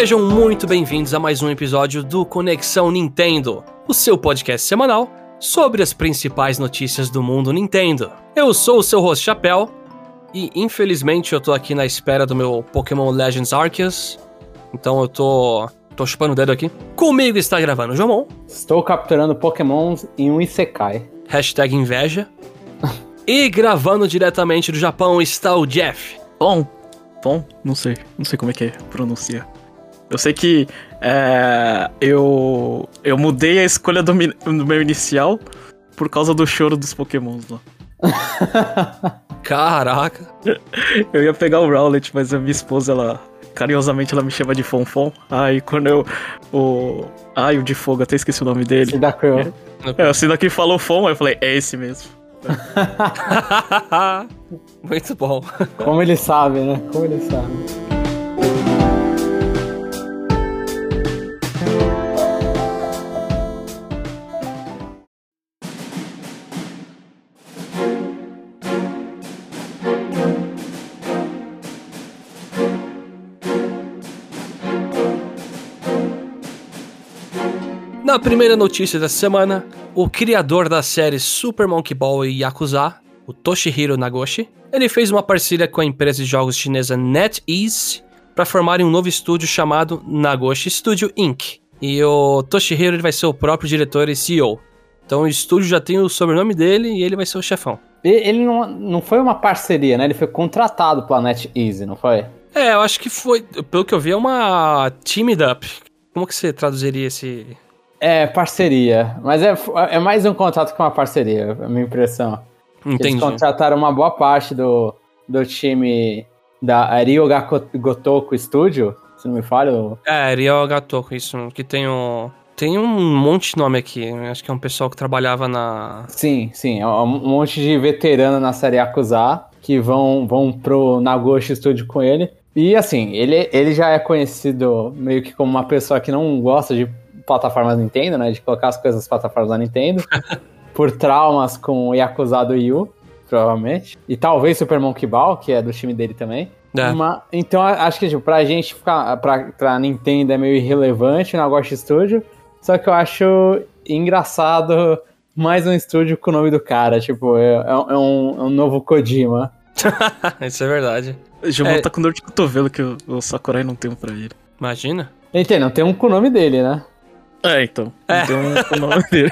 Sejam muito bem-vindos a mais um episódio do Conexão Nintendo, o seu podcast semanal sobre as principais notícias do mundo Nintendo. Eu sou o seu host Chapéu e infelizmente eu tô aqui na espera do meu Pokémon Legends Arceus, então eu tô tô chupando o dedo aqui. Comigo está gravando o Jomon. Estou capturando Pokémons em um Isekai. Hashtag inveja. e gravando diretamente do Japão está o Jeff. Bom, bom, não sei, não sei como é que é pronuncia. Eu sei que é, eu eu mudei a escolha do, do, meu inicial por causa do choro dos Pokémons lá. Caraca. Eu ia pegar o Rowlet, mas a minha esposa, ela carinhosamente ela me chama de Fonfon. Aí quando eu o ai o de fogo, até esqueci o nome dele. Cyndaquil. É, o Cyndaquil falou Fon, aí eu falei, é esse mesmo. Muito bom. Como ele sabe, né? Como ele sabe. Na primeira notícia da semana, o criador da série Super Monkey Ball e Yakuza, o Toshihiro Nagoshi, ele fez uma parceria com a empresa de jogos chinesa NetEase para formarem um novo estúdio chamado Nagoshi Studio Inc. E o Toshihiro ele vai ser o próprio diretor e CEO. Então o estúdio já tem o sobrenome dele e ele vai ser o chefão. Ele não, não foi uma parceria, né? Ele foi contratado pela NetEase, não foi? É, eu acho que foi, pelo que eu vi, é uma teamed up. Como que você traduziria esse é, parceria. Mas é, é mais um contrato que uma parceria, a minha impressão. Entendi. Eles contrataram uma boa parte do, do time da Ryoga Gotoku Studio, se não me falha. É, Ryoga Gotoku, isso, que tem o... Tem um monte de nome aqui, acho que é um pessoal que trabalhava na... Sim, sim, é um monte de veterano na série Yakuza que vão, vão pro Nagoshi Studio com ele. E assim, ele, ele já é conhecido meio que como uma pessoa que não gosta de plataformas Nintendo, né? De colocar as coisas nas plataformas da Nintendo. por traumas com o Yakuza do Yu, provavelmente. E talvez Super Monkey Ball, que é do time dele também. É. Uma, então acho que tipo, pra gente ficar. Pra, pra Nintendo é meio irrelevante o Nagoshi Studio. Só que eu acho engraçado mais um estúdio com o nome do cara. Tipo, é, é, um, é um, novo Kojima. Isso é verdade. O Gilmão é... tá com dor de cotovelo que o, o Sakurai não tem um pra ele. Imagina. Entende, não tem um com o nome dele, né? É, então. É. Tem um nome dele.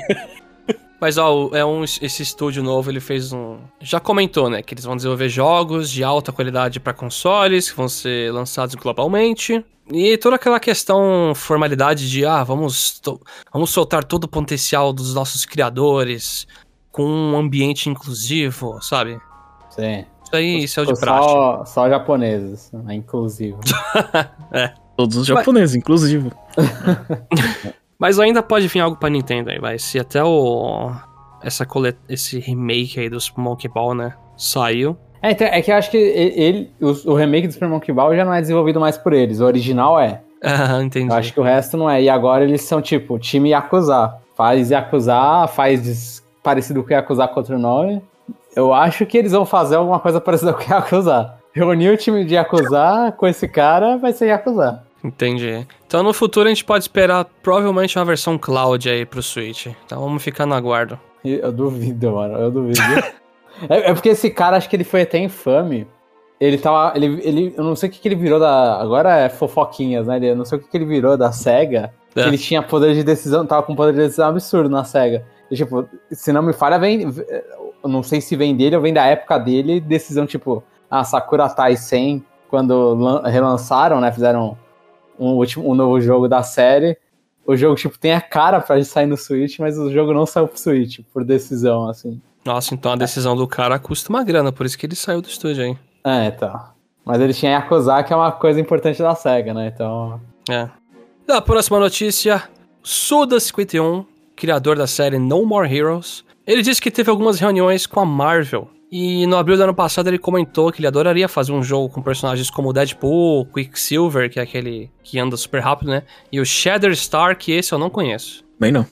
Mas ó, é um, esse estúdio novo, ele fez um. Já comentou, né? Que eles vão desenvolver jogos de alta qualidade para consoles, que vão ser lançados globalmente. E toda aquela questão, formalidade de, ah, vamos, vamos soltar todo o potencial dos nossos criadores com um ambiente inclusivo, sabe? Sim. Isso aí, isso é o de só, prática. Só japoneses, é inclusivo. é. Todos os japoneses, Mas... inclusive. Mas ainda pode vir algo pra Nintendo aí, vai. Se até o. Essa colet... Esse remake aí dos Monkey Ball, né? Saiu. É, então, é que eu acho que ele, o, o remake do Super Monkey Ball já não é desenvolvido mais por eles. O original é. Ah, entendi. Eu acho que o resto não é. E agora eles são tipo time Yakuza. Faz Yakuza, faz parecido com Yakuza contra o nome. Eu acho que eles vão fazer alguma coisa parecida com Yakuza. Reunir o time de Yakuza com esse cara vai ser Yakuza. Entendi. Então no futuro a gente pode esperar provavelmente uma versão cloud aí pro Switch. Então vamos ficar no aguardo. Eu duvido, mano. Eu duvido. é, é, porque esse cara, acho que ele foi até infame. Ele tava. Ele, ele, eu não sei o que, que ele virou da. Agora é fofoquinhas, né? Eu não sei o que, que ele virou da SEGA. É. Que ele tinha poder de decisão. Tava com poder de decisão absurdo na SEGA. E, tipo, se não me falha, vem. Eu não sei se vem dele ou vem da época dele. Decisão tipo. A Sakura Tai 100, quando relançaram, né? Fizeram um, último, um novo jogo da série. O jogo, tipo, tem a cara pra sair no Switch, mas o jogo não saiu pro Switch, por decisão, assim. Nossa, então a decisão do cara custa uma grana, por isso que ele saiu do estúdio aí. É, tá. Mas ele tinha Yakuza, que é uma coisa importante da SEGA, né? Então. É. Da próxima notícia: Suda51, criador da série No More Heroes, ele disse que teve algumas reuniões com a Marvel e no abril do ano passado ele comentou que ele adoraria fazer um jogo com personagens como Deadpool, Quicksilver, que é aquele que anda super rápido, né? E o Star, que esse eu não conheço. Bem não.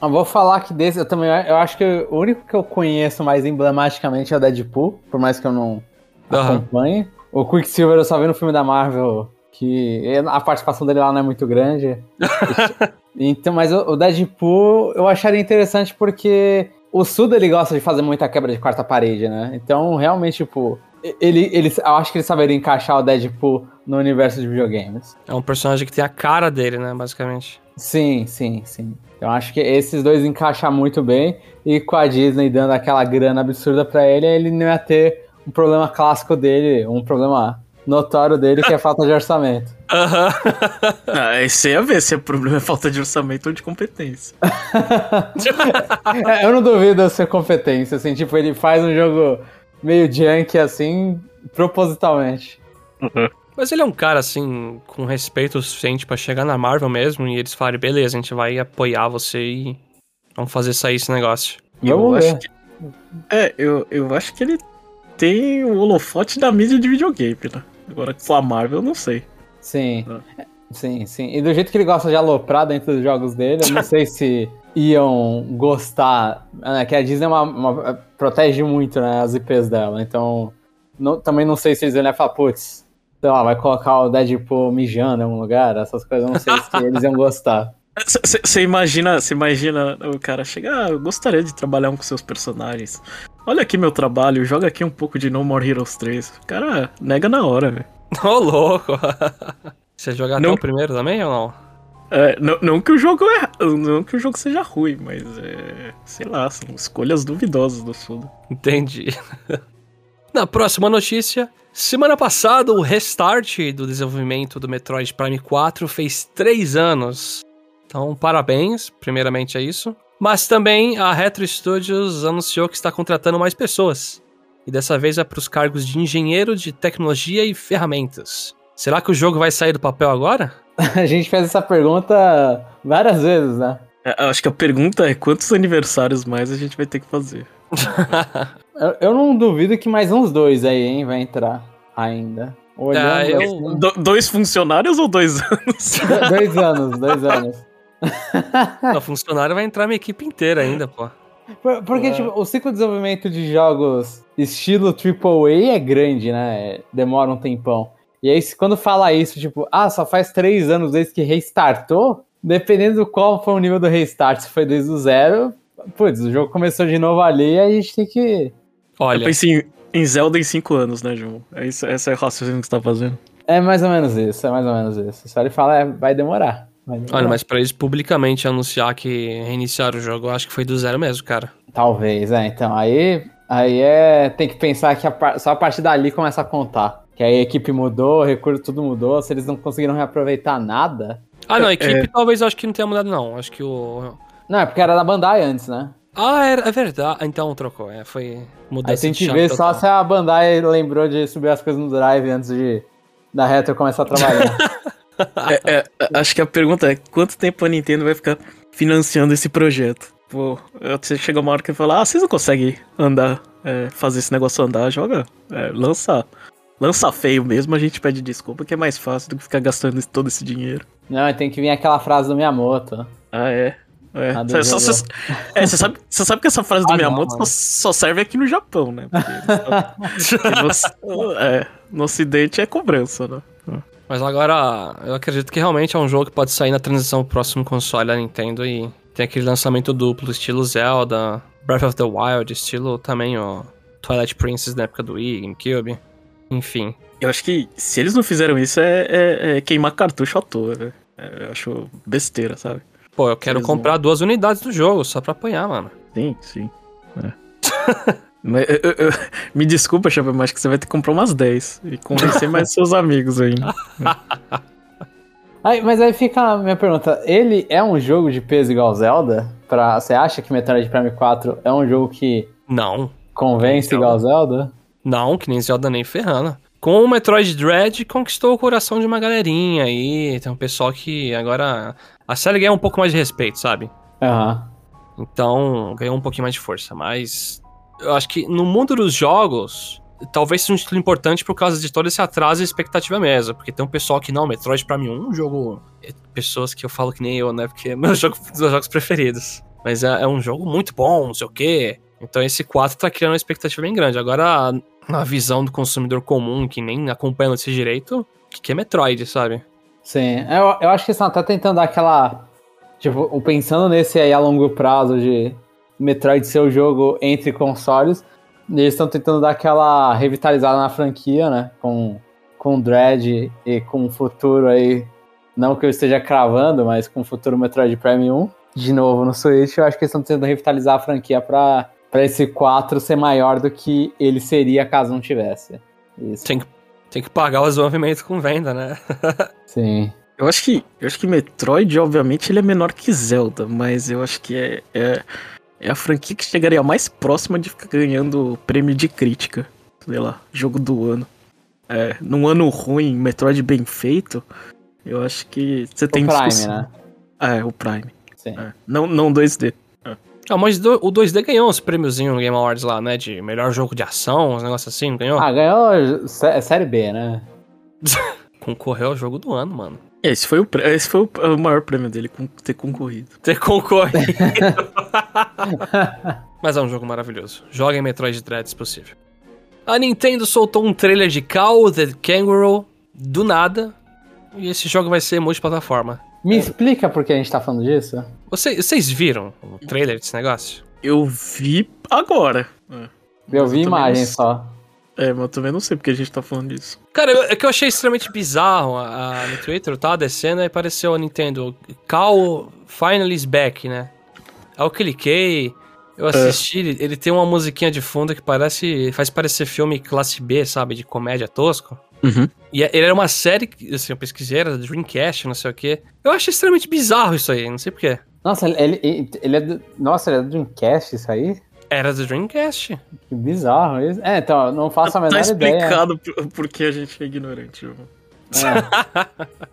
eu vou falar que desse eu também eu acho que o único que eu conheço mais emblematicamente é o Deadpool, por mais que eu não uhum. acompanhe. O Quicksilver eu só vi no filme da Marvel Que a participação dele lá não é muito grande. então, mas o Deadpool eu acharia interessante porque o Suda ele gosta de fazer muita quebra de quarta parede, né? Então, realmente, tipo, ele, ele, eu acho que ele saberia encaixar o Deadpool no universo de videogames. É um personagem que tem a cara dele, né, basicamente. Sim, sim, sim. Eu acho que esses dois encaixam muito bem. E com a Disney dando aquela grana absurda para ele, ele não ia ter um problema clássico dele, um problema notório dele, que é falta de orçamento. Aham. Uhum. ah, esse ia ver se o problema é falta de orçamento ou de competência. é, eu não duvido da sua competência, assim, tipo, ele faz um jogo meio junk assim, propositalmente. Uhum. Mas ele é um cara, assim, com respeito suficiente para chegar na Marvel mesmo e eles falarem, beleza, a gente vai apoiar você e vamos fazer sair esse negócio. Eu acho que. É, eu, eu acho que ele tem o holofote da mídia de videogame, né? Agora com a Marvel, eu não sei. Sim. Ah. Sim, sim. E do jeito que ele gosta de aloprar dentro dos jogos dele, eu não sei se iam gostar. Né, que a Disney é uma, uma, protege muito né, as IPs dela. Então, não, também não sei se eles iam falar, putz, sei lá, vai colocar o Deadpool mijando em algum lugar, essas coisas, eu não sei se eles iam gostar. Você imagina, você imagina o cara chegar, ah, eu gostaria de trabalhar com seus personagens. Olha aqui meu trabalho, joga aqui um pouco de No More Heroes 3. O cara nega na hora, velho. Ô, oh, louco! Você jogar não... até o primeiro também ou não? É, não, não, que o jogo é, não que o jogo seja ruim, mas é, sei lá, são escolhas duvidosas do Suda. Entendi. Na próxima notícia, semana passada o restart do desenvolvimento do Metroid Prime 4 fez 3 anos. Então, parabéns, primeiramente a isso. Mas também a Retro Studios anunciou que está contratando mais pessoas. E dessa vez é para os cargos de engenheiro de tecnologia e ferramentas. Será que o jogo vai sair do papel agora? a gente fez essa pergunta várias vezes, né? É, acho que a pergunta é quantos aniversários mais a gente vai ter que fazer. eu, eu, não duvido que mais uns dois aí, hein, vai entrar ainda. Olhando ah, eu... assim... Do, dois funcionários ou dois anos? Do, dois anos, dois anos. O funcionário vai entrar minha equipe inteira ainda, pô. Porque, é. tipo, o ciclo de desenvolvimento de jogos estilo AAA é grande, né? Demora um tempão. E aí, quando fala isso, tipo, ah, só faz três anos desde que restartou, dependendo do qual foi o nível do restart, se foi desde o zero, putz, o jogo começou de novo ali e a gente tem que. Olha. Eu pensei em Zelda em cinco anos, né, João? É isso, essa é a raciocínio que você tá fazendo. É mais ou menos isso, é mais ou menos isso. Só ele fala, é, vai demorar. Olha, mas pra eles publicamente anunciar que reiniciaram o jogo, eu acho que foi do zero mesmo, cara. Talvez, é. Então, aí, aí é. Tem que pensar que a, só a partir dali começa a contar. Que aí a equipe mudou, o recurso tudo mudou. Se eles não conseguiram reaproveitar nada. Ah, não, a equipe é... talvez eu acho que não tenha mudado, não. Acho que o. Não, é porque era da Bandai antes, né? Ah, é, é verdade. Então trocou, é, foi mudança Aí tem que ver total. só se a Bandai lembrou de subir as coisas no Drive antes de da Retro começar a trabalhar. é, é, acho que a pergunta é quanto tempo a Nintendo vai ficar financiando esse projeto? Pô, você chega uma hora que fala, ah, vocês não conseguem andar, é, fazer esse negócio andar, joga, é, lança, lança feio mesmo, a gente pede desculpa, que é mais fácil do que ficar gastando todo esse dinheiro. Não, tem que vir aquela frase do Miyamoto. Ah, é? É. Você é, sabe, sabe que essa frase do ah, Miyamoto não, só, só, serve aqui no Japão, né? no, é, no ocidente é cobrança, né? Mas agora, eu acredito que realmente é um jogo que pode sair na transição pro próximo console da Nintendo e tem aquele lançamento duplo, estilo Zelda, Breath of the Wild, estilo também o Twilight Princess na época do Wii, GameCube, enfim. Eu acho que se eles não fizeram isso é, é, é queimar cartucho à toa, né? É, eu acho besteira, sabe? Pô, eu quero comprar não... duas unidades do jogo só pra apanhar, mano. Sim, sim. É. Mas, eu, eu, me desculpa, Chapa, mas acho que você vai ter que comprar umas 10 e convencer mais seus amigos ainda. aí, mas aí fica a minha pergunta: ele é um jogo de peso igual Zelda? Pra, você acha que Metroid Prime 4 é um jogo que. Não. Convence igual Zelda? Não, que nem Zelda nem ferrando. Com o Metroid Dread conquistou o coração de uma galerinha aí. Tem um pessoal que agora. A série ganhou um pouco mais de respeito, sabe? Aham. Uhum. Então ganhou um pouquinho mais de força. Mas eu acho que no mundo dos jogos, talvez seja um título importante por causa de todo esse atraso e expectativa mesmo. Porque tem um pessoal que, não, Metroid pra mim é um jogo. É pessoas que eu falo que nem eu, né? Porque é meu jogo dos meus jogos preferidos. Mas é, é, um jogo muito bom, não sei o quê. Então esse 4 tá criando uma expectativa bem grande. Agora, na visão do consumidor comum, que nem acompanha esse direito, que, que é Metroid, sabe? Sim, eu, eu acho que eles estão até tentando dar aquela. Tipo, pensando nesse aí a longo prazo de Metroid ser o jogo entre consoles, eles estão tentando dar aquela revitalizada na franquia, né? Com, com Dread e com o futuro aí. Não que eu esteja cravando, mas com o futuro Metroid Prime 1. De novo no Switch, eu acho que eles estão tentando revitalizar a franquia pra, pra esse 4 ser maior do que ele seria caso não tivesse. Isso. Tem que, tem que pagar os movimentos com venda, né? Sim. Eu acho que eu acho que Metroid, obviamente, ele é menor que Zelda, mas eu acho que é, é, é a franquia que chegaria mais próxima de ficar ganhando prêmio de crítica. Sei lá, jogo do ano. É, num ano ruim, Metroid bem feito, eu acho que você tem o Prime, discussão. né? É, o Prime. Sim. É. Não, não 2D. Ah, mas do- o 2D ganhou uns prêmiozinhos no Game Awards lá, né? De melhor jogo de ação, uns negócios assim, não ganhou? Ah, ganhou sé- série B, né? Concorreu ao jogo do ano, mano. Esse foi o, esse foi o, o maior prêmio dele, com, ter concorrido. Ter concorrido. Mas é um jogo maravilhoso. Joguem Metroid Dread se possível. A Nintendo soltou um trailer de Cow the Kangaroo do nada. E esse jogo vai ser multiplataforma. Me explica por que a gente tá falando disso? Vocês, vocês viram o trailer desse negócio? Eu vi agora. É. Eu Mas vi sei- só. É, mas eu também não sei porque a gente tá falando disso. Cara, eu- é que eu achei extremamente bizarro a, a- no Twitter, eu tava descendo e apareceu a Nintendo. Cal finally is back, né? Aí eu cliquei, eu assisti, ele, ele tem uma musiquinha de fundo que parece. faz parecer filme classe B, sabe? De comédia tosco. Uhum. E é- ele era uma série, que, assim, eu pesquisei, era do Dreamcast, não sei o quê. Eu achei extremamente bizarro isso aí, não sei porquê. Nossa, ele, ele, ele é do. Nossa, ele é do Dreamcast, isso aí? Era do Dreamcast. Que bizarro isso. É, então, eu não faço a tá menor ideia. explicado por, por que a gente é ignorante. É.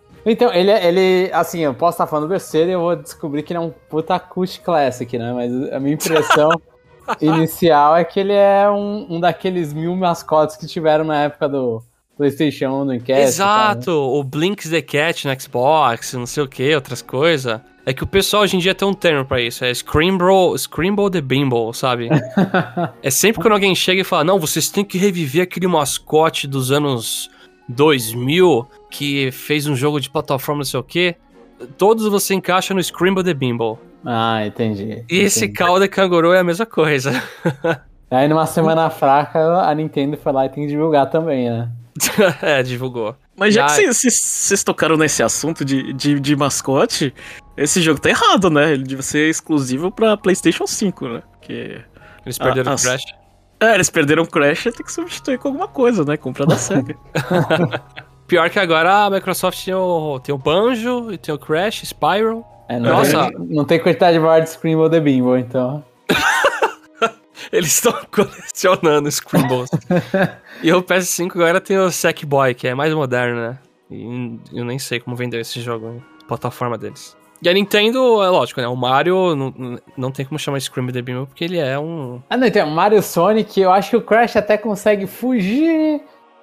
Então, ele, é- ele, assim, eu posso estar falando besteira e eu vou descobrir que ele é um puta cult classic, né? Mas a minha impressão inicial é que ele é um, um daqueles mil mascotes que tiveram na época do PlayStation 1, do Dreamcast. Exato, o Blinks the Cat no Xbox, não sei o que, outras coisas. É que o pessoal hoje em dia tem um termo pra isso, é Screamble, Screamble the Bimble, sabe? é sempre quando alguém chega e fala, não, vocês têm que reviver aquele mascote dos anos 2000 que fez um jogo de plataforma não sei o que. Todos você encaixa no Screamble the Bimble. Ah, entendi. E esse. Calda Kangaroo é a mesma coisa. Aí numa semana fraca, a Nintendo foi lá e tem que divulgar também, né? é, divulgou. Mas já Ah, que vocês- vocês tocaram nesse assunto de, de, de mascote, esse jogo tá errado, né? Ele devia ser exclusivo pra PlayStation 5, né? Porque. Eles perderam Ah, o Crash. É, eles perderam o Crash tem que substituir com alguma coisa, né? Comprar da SEGA. Pior que agora a Microsoft tem o, tem o Banjo, e tem o Crash, Spyro. É, não, Nossa. Tem, não tem quantidade maior de Scream The Bimbo, então. Eles estão colecionando Scribbles. e o PS5 agora tem o Sackboy, que é mais moderno, né? E eu nem sei como vendeu esse jogo, hein? plataforma deles. E a Nintendo, é lógico, né? O Mario não, não tem como chamar Scream the Beam porque ele é um. Ah, não, então, Mario Sonic, eu acho que o Crash até consegue fugir,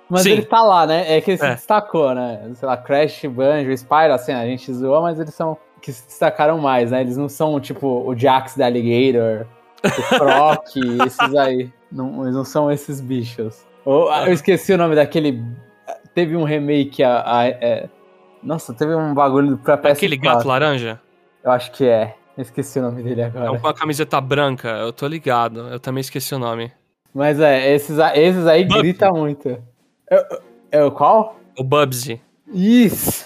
mas Sim. ele tá lá, né? É que ele se É. destacou, né? Sei lá, Crash, Banjo, Spyro, assim, a gente zoa, mas eles são que se destacaram mais, né? Eles não são, tipo, o Jax da Alligator, o Croc, esses aí. Não, eles não são esses bichos. Ou, eu esqueci o nome daquele... Teve um remake, a... a- é- Nossa, teve um bagulho pra PS4. Aquele gato laranja. Eu acho que é. Eu esqueci o nome dele agora. É com a camiseta branca. Eu tô ligado. Eu também esqueci o nome. Mas é, esses, esses aí Bubsy. gritam muito. É, é o qual? O Bubsy. Isso!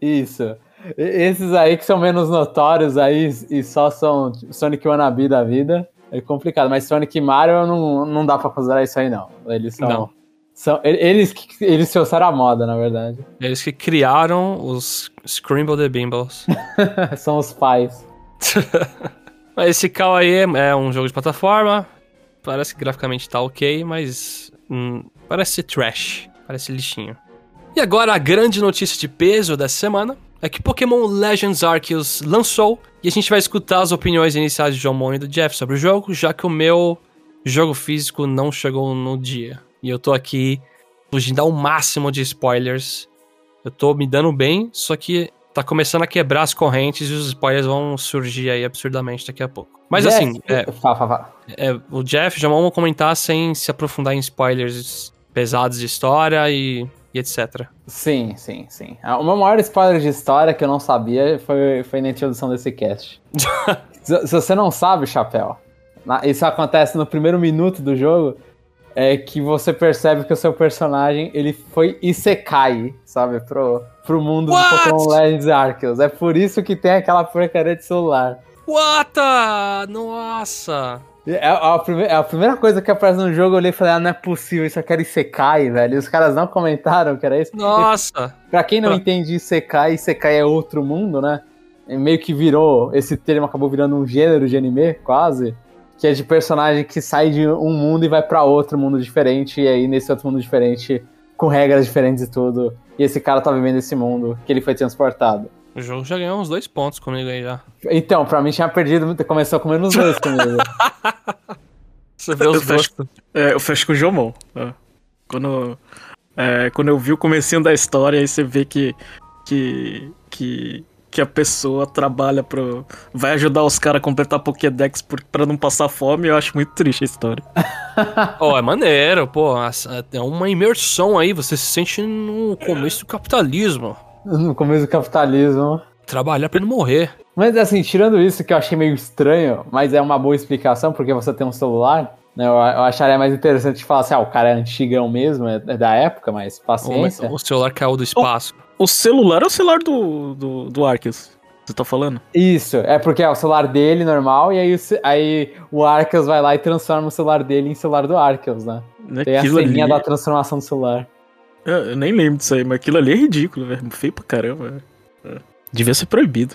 Isso. Esses aí que são menos notórios aí e só são Sonic Wannabe da vida. É complicado, mas Sonic e Mario não, não dá pra considerar isso aí, não. Eles são. Não. São eles, que- eles trouxeram a moda, na verdade. Eles que criaram os Scrimble the Bimbles. são os pais. Mas esse Cal aí é, é um jogo de plataforma. Parece que graficamente tá ok, mas hum, parece trash. Parece lixinho. E agora a grande notícia de peso da semana é que Pokémon Legends Arceus lançou e a gente vai escutar as opiniões iniciais de João Mon e do Jeff sobre o jogo, já que o meu jogo físico não chegou no dia. E eu tô aqui fugindo ao máximo de spoilers. Eu tô me dando bem, só que tá começando a quebrar as correntes e os spoilers vão surgir aí absurdamente daqui a pouco. Mas Jeff, assim, é, é, o Jeff já vamos comentar sem se aprofundar em spoilers pesados de história e, e etc. Sim, sim, sim. Ah, O meu maior spoiler de história que eu não sabia foi, foi na introdução desse cast. se, se você não sabe, Chapéu, na- isso acontece no primeiro minuto do jogo, é que você percebe que o seu personagem ele foi Isekai, sabe, pro, pro mundo What? do Pokémon Legends Arceus. É por isso que tem aquela porcaria de celular. What? Nossa! É a, prime- é a primeira coisa que aparece no jogo, eu olhei e falei, ah, não é possível, isso aqui era Isekai, velho. E os caras não comentaram que era isso. Nossa! Pra quem não Pra- entende Isekai, Isekai é outro mundo, né? É meio que virou, esse termo acabou virando um gênero de anime, quase. Que é de personagem que sai de um mundo e vai pra outro mundo diferente. E aí, nesse outro mundo diferente, com regras diferentes e tudo. E esse cara tá vivendo esse mundo que ele foi transportado. O jogo já ganhou uns dois pontos comigo aí já. Então, pra mim tinha perdido, começou com menos dois comigo. Você vê os Eu fecho- gostos. É, eu fecho com o Jomon. é. Quando, é, quando eu vi o comecinho da história, aí você vê que, que, que, que a pessoa trabalha pro. Vai ajudar os caras a completar Pokédex por, pra não passar fome, eu acho muito triste a história. Oh, é maneiro, pô. essa- É uma imersão aí, você se sente no começo do capitalismo. no começo do capitalismo. Trabalhar pra não morrer. Mas assim, tirando isso que eu achei meio estranho, mas é uma boa explicação porque você tem um celular, né? Eu, eu acharia mais interessante falar assim, ah, o cara é antigão mesmo, é, é da época, mas paciência. O celular caiu do espaço. O celular é o celular do, do, do Arceus. Você tá falando? Isso, é porque é o celular dele normal, e aí o, aí o Arceus vai lá e transforma o celular dele em celular do Arceus, né? Tem a Aquilo ali- senha da transformação do celular. Eu, eu nem lembro disso aí, mas aquilo ali é ridículo, velho. Feio pra caramba. é. Devia ser proibido.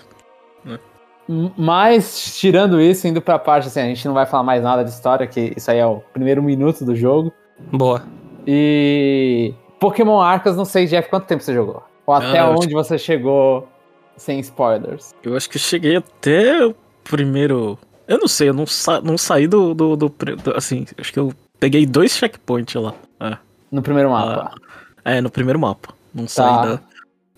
M- Mas, tirando isso, indo pra parte, assim, a gente não vai falar mais nada de história, que isso aí é o primeiro minuto do jogo. Boa. E Pokémon Arceus, não sei, Jeff, quanto tempo você jogou? Ou até Ah, onde você chegou sem spoilers? Eu acho que eu cheguei até o primeiro. Eu não sei, eu não, sa... não saí do, do, do, do- Assim, acho que eu peguei dois checkpoints lá. É, No primeiro mapa. é no primeiro mapa. Não Tá. saí da,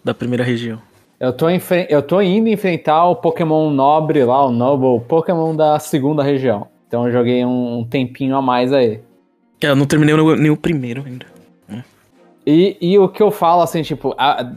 da primeira região. Eu, tô eu tô indo enfrentar o Pokémon Nobre lá, o Noble Pokémon da segunda região. Então eu joguei um, um tempinho a mais aí. É, eu não terminei o- nem o primeiro ainda. E, e o que eu falo, assim, tipo, a-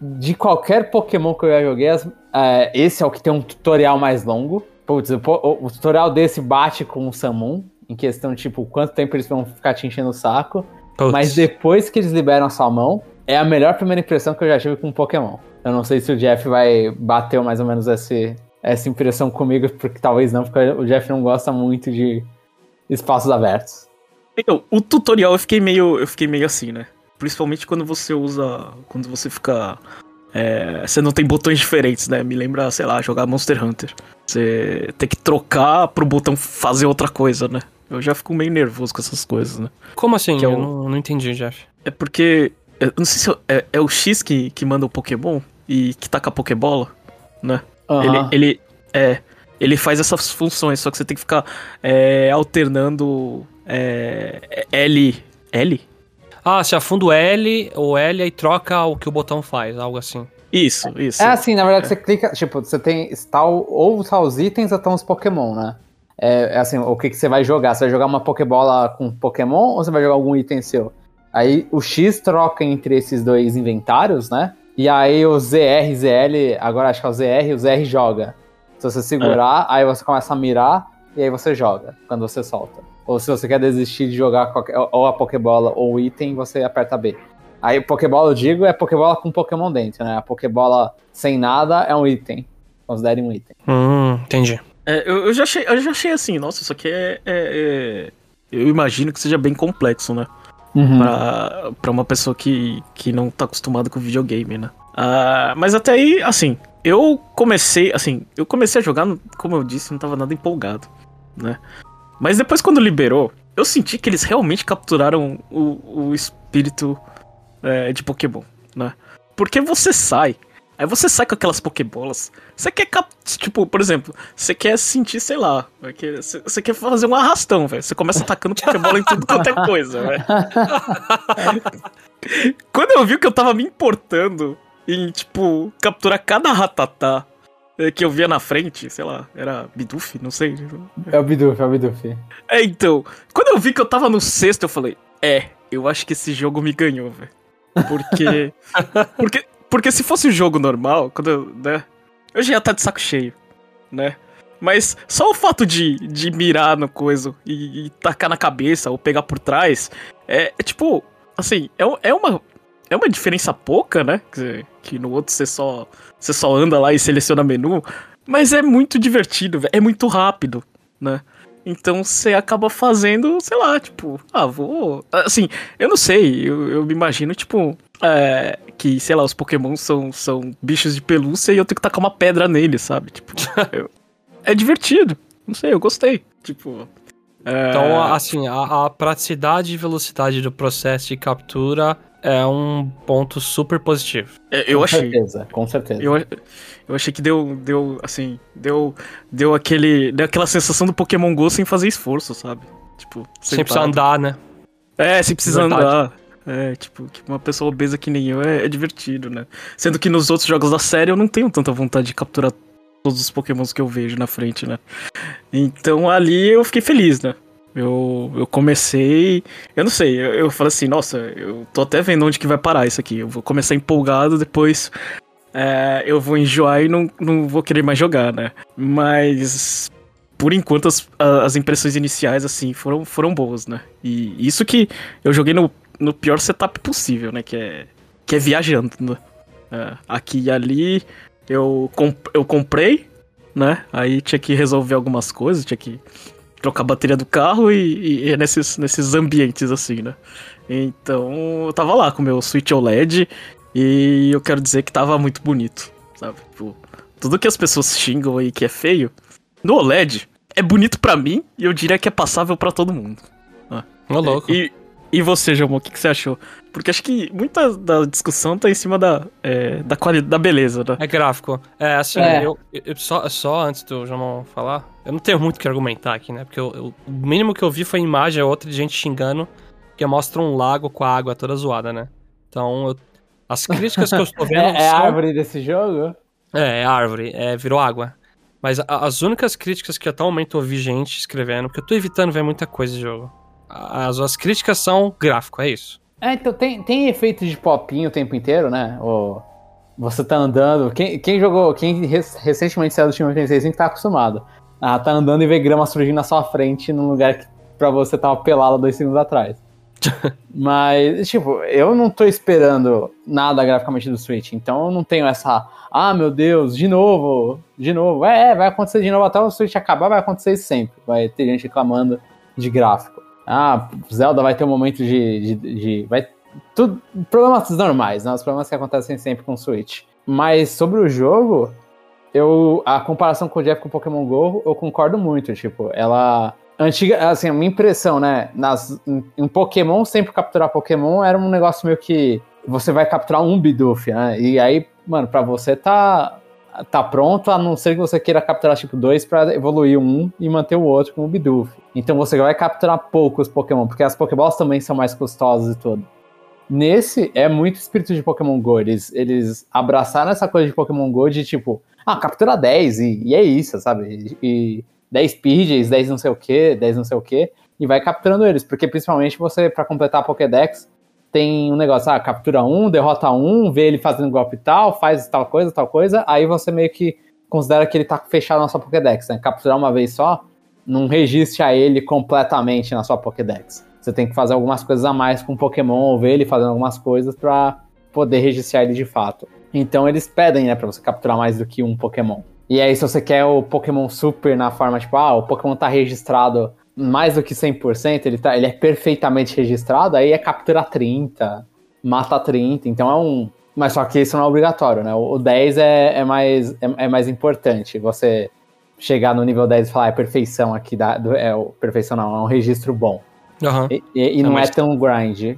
de qualquer Pokémon que eu já joguei, as- é, esse é o que tem um tutorial mais longo. Putz, o, o- o tutorial desse bate com o Samon, em questão, tipo, quanto tempo eles vão ficar te enchendo o saco. Putz. Mas depois que eles liberam a sua mão, é a melhor primeira impressão que eu já tive com um Pokémon. Eu não sei se o Jeff vai bater mais ou menos esse, essa impressão comigo, porque talvez não, porque o Jeff não gosta muito de espaços abertos. Então, o tutorial eu fiquei meio. Eu fiquei meio assim, né? Principalmente quando você usa. Quando você fica. é, você não tem botões diferentes, né? Me lembra, sei lá, jogar Monster Hunter. Você tem que trocar pro botão fazer outra coisa, né? Eu já fico meio nervoso com essas coisas, né? Como assim? Que é Eu o- não, não entendi, Jeff. É porque. Eu não sei se é, é o X que, que manda o Pokémon e que taca a Pokébola, né? Ele, Aham. ele é. Ele faz essas funções, só que você tem que ficar é, alternando é, L. L? Ah, se afunda o L, o L aí troca o que o botão faz, algo assim. Isso, isso. É assim, na verdade, você clica, tipo, você tem está o- ou tá os itens ou estão os Pokémon, né? É, é assim, o que, que você vai jogar? Você vai jogar uma Pokébola com Pokémon ou você vai jogar algum item seu? Aí o X troca entre esses dois inventários, né? E aí o ZR e ZL, agora acho que é o ZR, o ZR joga. Se você segurar, aí você começa a mirar e aí você joga, quando você solta. Ou se você quer desistir de jogar qualquer- ou a Pokébola ou o item, você aperta B. Aí Pokébola, eu digo, é Pokébola com Pokémon dentro, né? A Pokébola sem nada é um item. Considere um item. Hum, entendi. É, eu, eu já achei, eu já achei assim, nossa, isso aqui é, é- é- Eu imagino que seja bem complexo, né? Pra, pra uma pessoa que, que não tá acostumada com videogame, né? Ah, mas até aí, assim, eu comecei, assim, eu comecei a jogar, como eu disse, não tava nada empolgado, né? Mas depois quando liberou, eu senti que eles realmente capturaram o, o espírito é, de Pokémon, né? Porque você sai, aí você sai com aquelas Pokébolas, você quer, cap- tipo, por exemplo, você quer sentir, sei lá, você quer fazer um arrastão, velho. Você começa atacando Pokébola em tudo quanto é coisa, velho. Quando eu vi que eu tava me importando em, tipo, capturar cada ratatá que eu via na frente, sei lá, era Bidoof, não sei. É o Bidoof, é o Bidoof. É, então, quando eu vi que eu tava no sexto, eu falei, é, eu acho que esse jogo me ganhou, velho. Porque. porque, porque se fosse um jogo normal, quando eu, né, eu já ia estar de saco cheio, né? Mas só o fato de, de mirar no coisa e, e tacar na cabeça ou pegar por trás é, é tipo, assim, é, é uma. É uma diferença pouca, né? Que, que no outro você só, você só anda lá e seleciona menu. Mas é muito divertido, é muito rápido, né? Então você acaba fazendo, sei lá, tipo, ah, vou. Assim, eu não sei, eu, eu me imagino, tipo, é, que, sei lá, os Pokémon são, são bichos de pelúcia e eu tenho que tacar uma pedra neles, sabe? Tipo, eu, é divertido. Não sei, eu gostei. Tipo. É... Então, assim, a, a, praticidade e velocidade do processo de captura é um ponto super positivo. É, eu com achei. certeza, com certeza. Eu, eu achei que deu, deu, assim, deu, deu aquele, deu aquela sensação do Pokémon Go sem fazer esforço, sabe? Tipo, sem precisar andar, né? É, sem precisar andar. É, tipo, uma pessoa obesa que nem eu é, é divertido, né? Sendo que nos outros jogos da série eu não tenho tanta vontade de capturar todos os pokémons que eu vejo na frente, né? Então ali eu fiquei feliz, né? Eu, eu comecei. Eu não sei, eu, eu falei assim, nossa, eu tô até vendo onde que vai parar isso aqui. Eu vou começar empolgado, depois é, eu vou enjoar e não, não vou querer mais jogar, né? Mas. Por enquanto, as, as impressões iniciais, assim, foram, foram boas, né? E isso que eu joguei no, no pior setup possível, né? Que é, que é viajando, né? É, aqui e ali, eu, comp eu comprei, né? Aí tinha que resolver algumas coisas, tinha que trocar a bateria do carro e, e, e nesses, nesses ambientes assim, né? Então eu tava lá com o meu Switch OLED e eu quero dizer que tava muito bonito, sabe? Tipo, tudo que as pessoas xingam aí que é feio, no OLED é bonito para mim e eu diria que é passável para todo mundo. Ô, louco. E, e você, Jamon, o que, que, você achou? Porque acho que muita da discussão tá em cima da, é, da qualidade, da beleza, né? É gráfico. É, assim, é. Eu, eu, só, só antes do Jamon falar, eu não tenho muito o que argumentar aqui, né? Porque eu, eu, o mínimo que eu vi foi imagem outra de gente xingando que mostra um lago com a água toda zoada, né? Então, as críticas que eu estou vendo. é, é a árvore desse jogo? É, é árvore, é, virou água. Mas a, as únicas críticas que até o momento eu vi gente escrevendo, porque eu tô evitando ver muita coisa de jogo as, as críticas são gráfico, é isso. É, então tem, tem efeito de popinho o tempo inteiro, né? Ou você tá andando. Quem, quem jogou, quem recentemente saiu do time 86 tá acostumado. Ah, tá andando e vê grama surgindo na sua frente num lugar que pra você tava pelado dois segundos atrás. Mas, tipo, eu não tô esperando nada graficamente do Switch, então eu não tenho essa. Ah, meu Deus, de novo, de novo. É, vai acontecer de novo até o Switch acabar, vai acontecer sempre. Vai ter gente reclamando de gráfico ah, Zelda vai ter um momento de. de, de vai, tudo, problemas normais, né? Os problemas que acontecem sempre com o Switch. Mas sobre o jogo, eu a comparação com o Jeff com o Pokémon GO, eu concordo muito. Tipo, ela. Antiga, assim, a minha impressão, né? Nas, em, em Pokémon, sempre capturar Pokémon era um negócio meio que. Você vai capturar um Bidoof, né? E aí, mano, pra você tá tá pronto, a não ser que você queira capturar tipo dois para evoluir um e manter o outro com o Bidoof. Então você vai capturar poucos Pokémon, porque as Pokéballs também são mais custosas e tudo. Nesse é muito espírito de Pokémon Go. Eles, eles abraçaram essa coisa de Pokémon Go de tipo, ah, captura 10 e, e é isso, sabe? E, e 10 Pidgeys, 10 não sei o que, 10 não sei o que, e vai capturando eles, porque principalmente você, para completar a Pokédex, tem um negócio, ah, captura um, derrota um, vê ele fazendo golpe tal, faz tal coisa, tal coisa, aí você meio que considera que ele tá fechado na sua Pokédex, né? Capturar uma vez só, não registra ele completamente na sua Pokédex. Você tem que fazer algumas coisas a mais com o Pokémon, ou ver ele fazendo algumas coisas para poder registrar ele de fato. Então eles pedem, né, pra você capturar mais do que um Pokémon. E aí, se você quer o Pokémon Super na forma, tipo, ah, o Pokémon tá registrado mais do que 100%, ele, tá, ele é perfeitamente registrado, aí é captura 30, mata 30, então é um... Mas só que isso não é obrigatório, né? O 10 é, é, mais, é, é mais importante, você chegar no nível 10 e falar, ah, é perfeição aqui, da, é o perfeição não, é um registro bom. Uhum. E, e, e não, não é tão grind.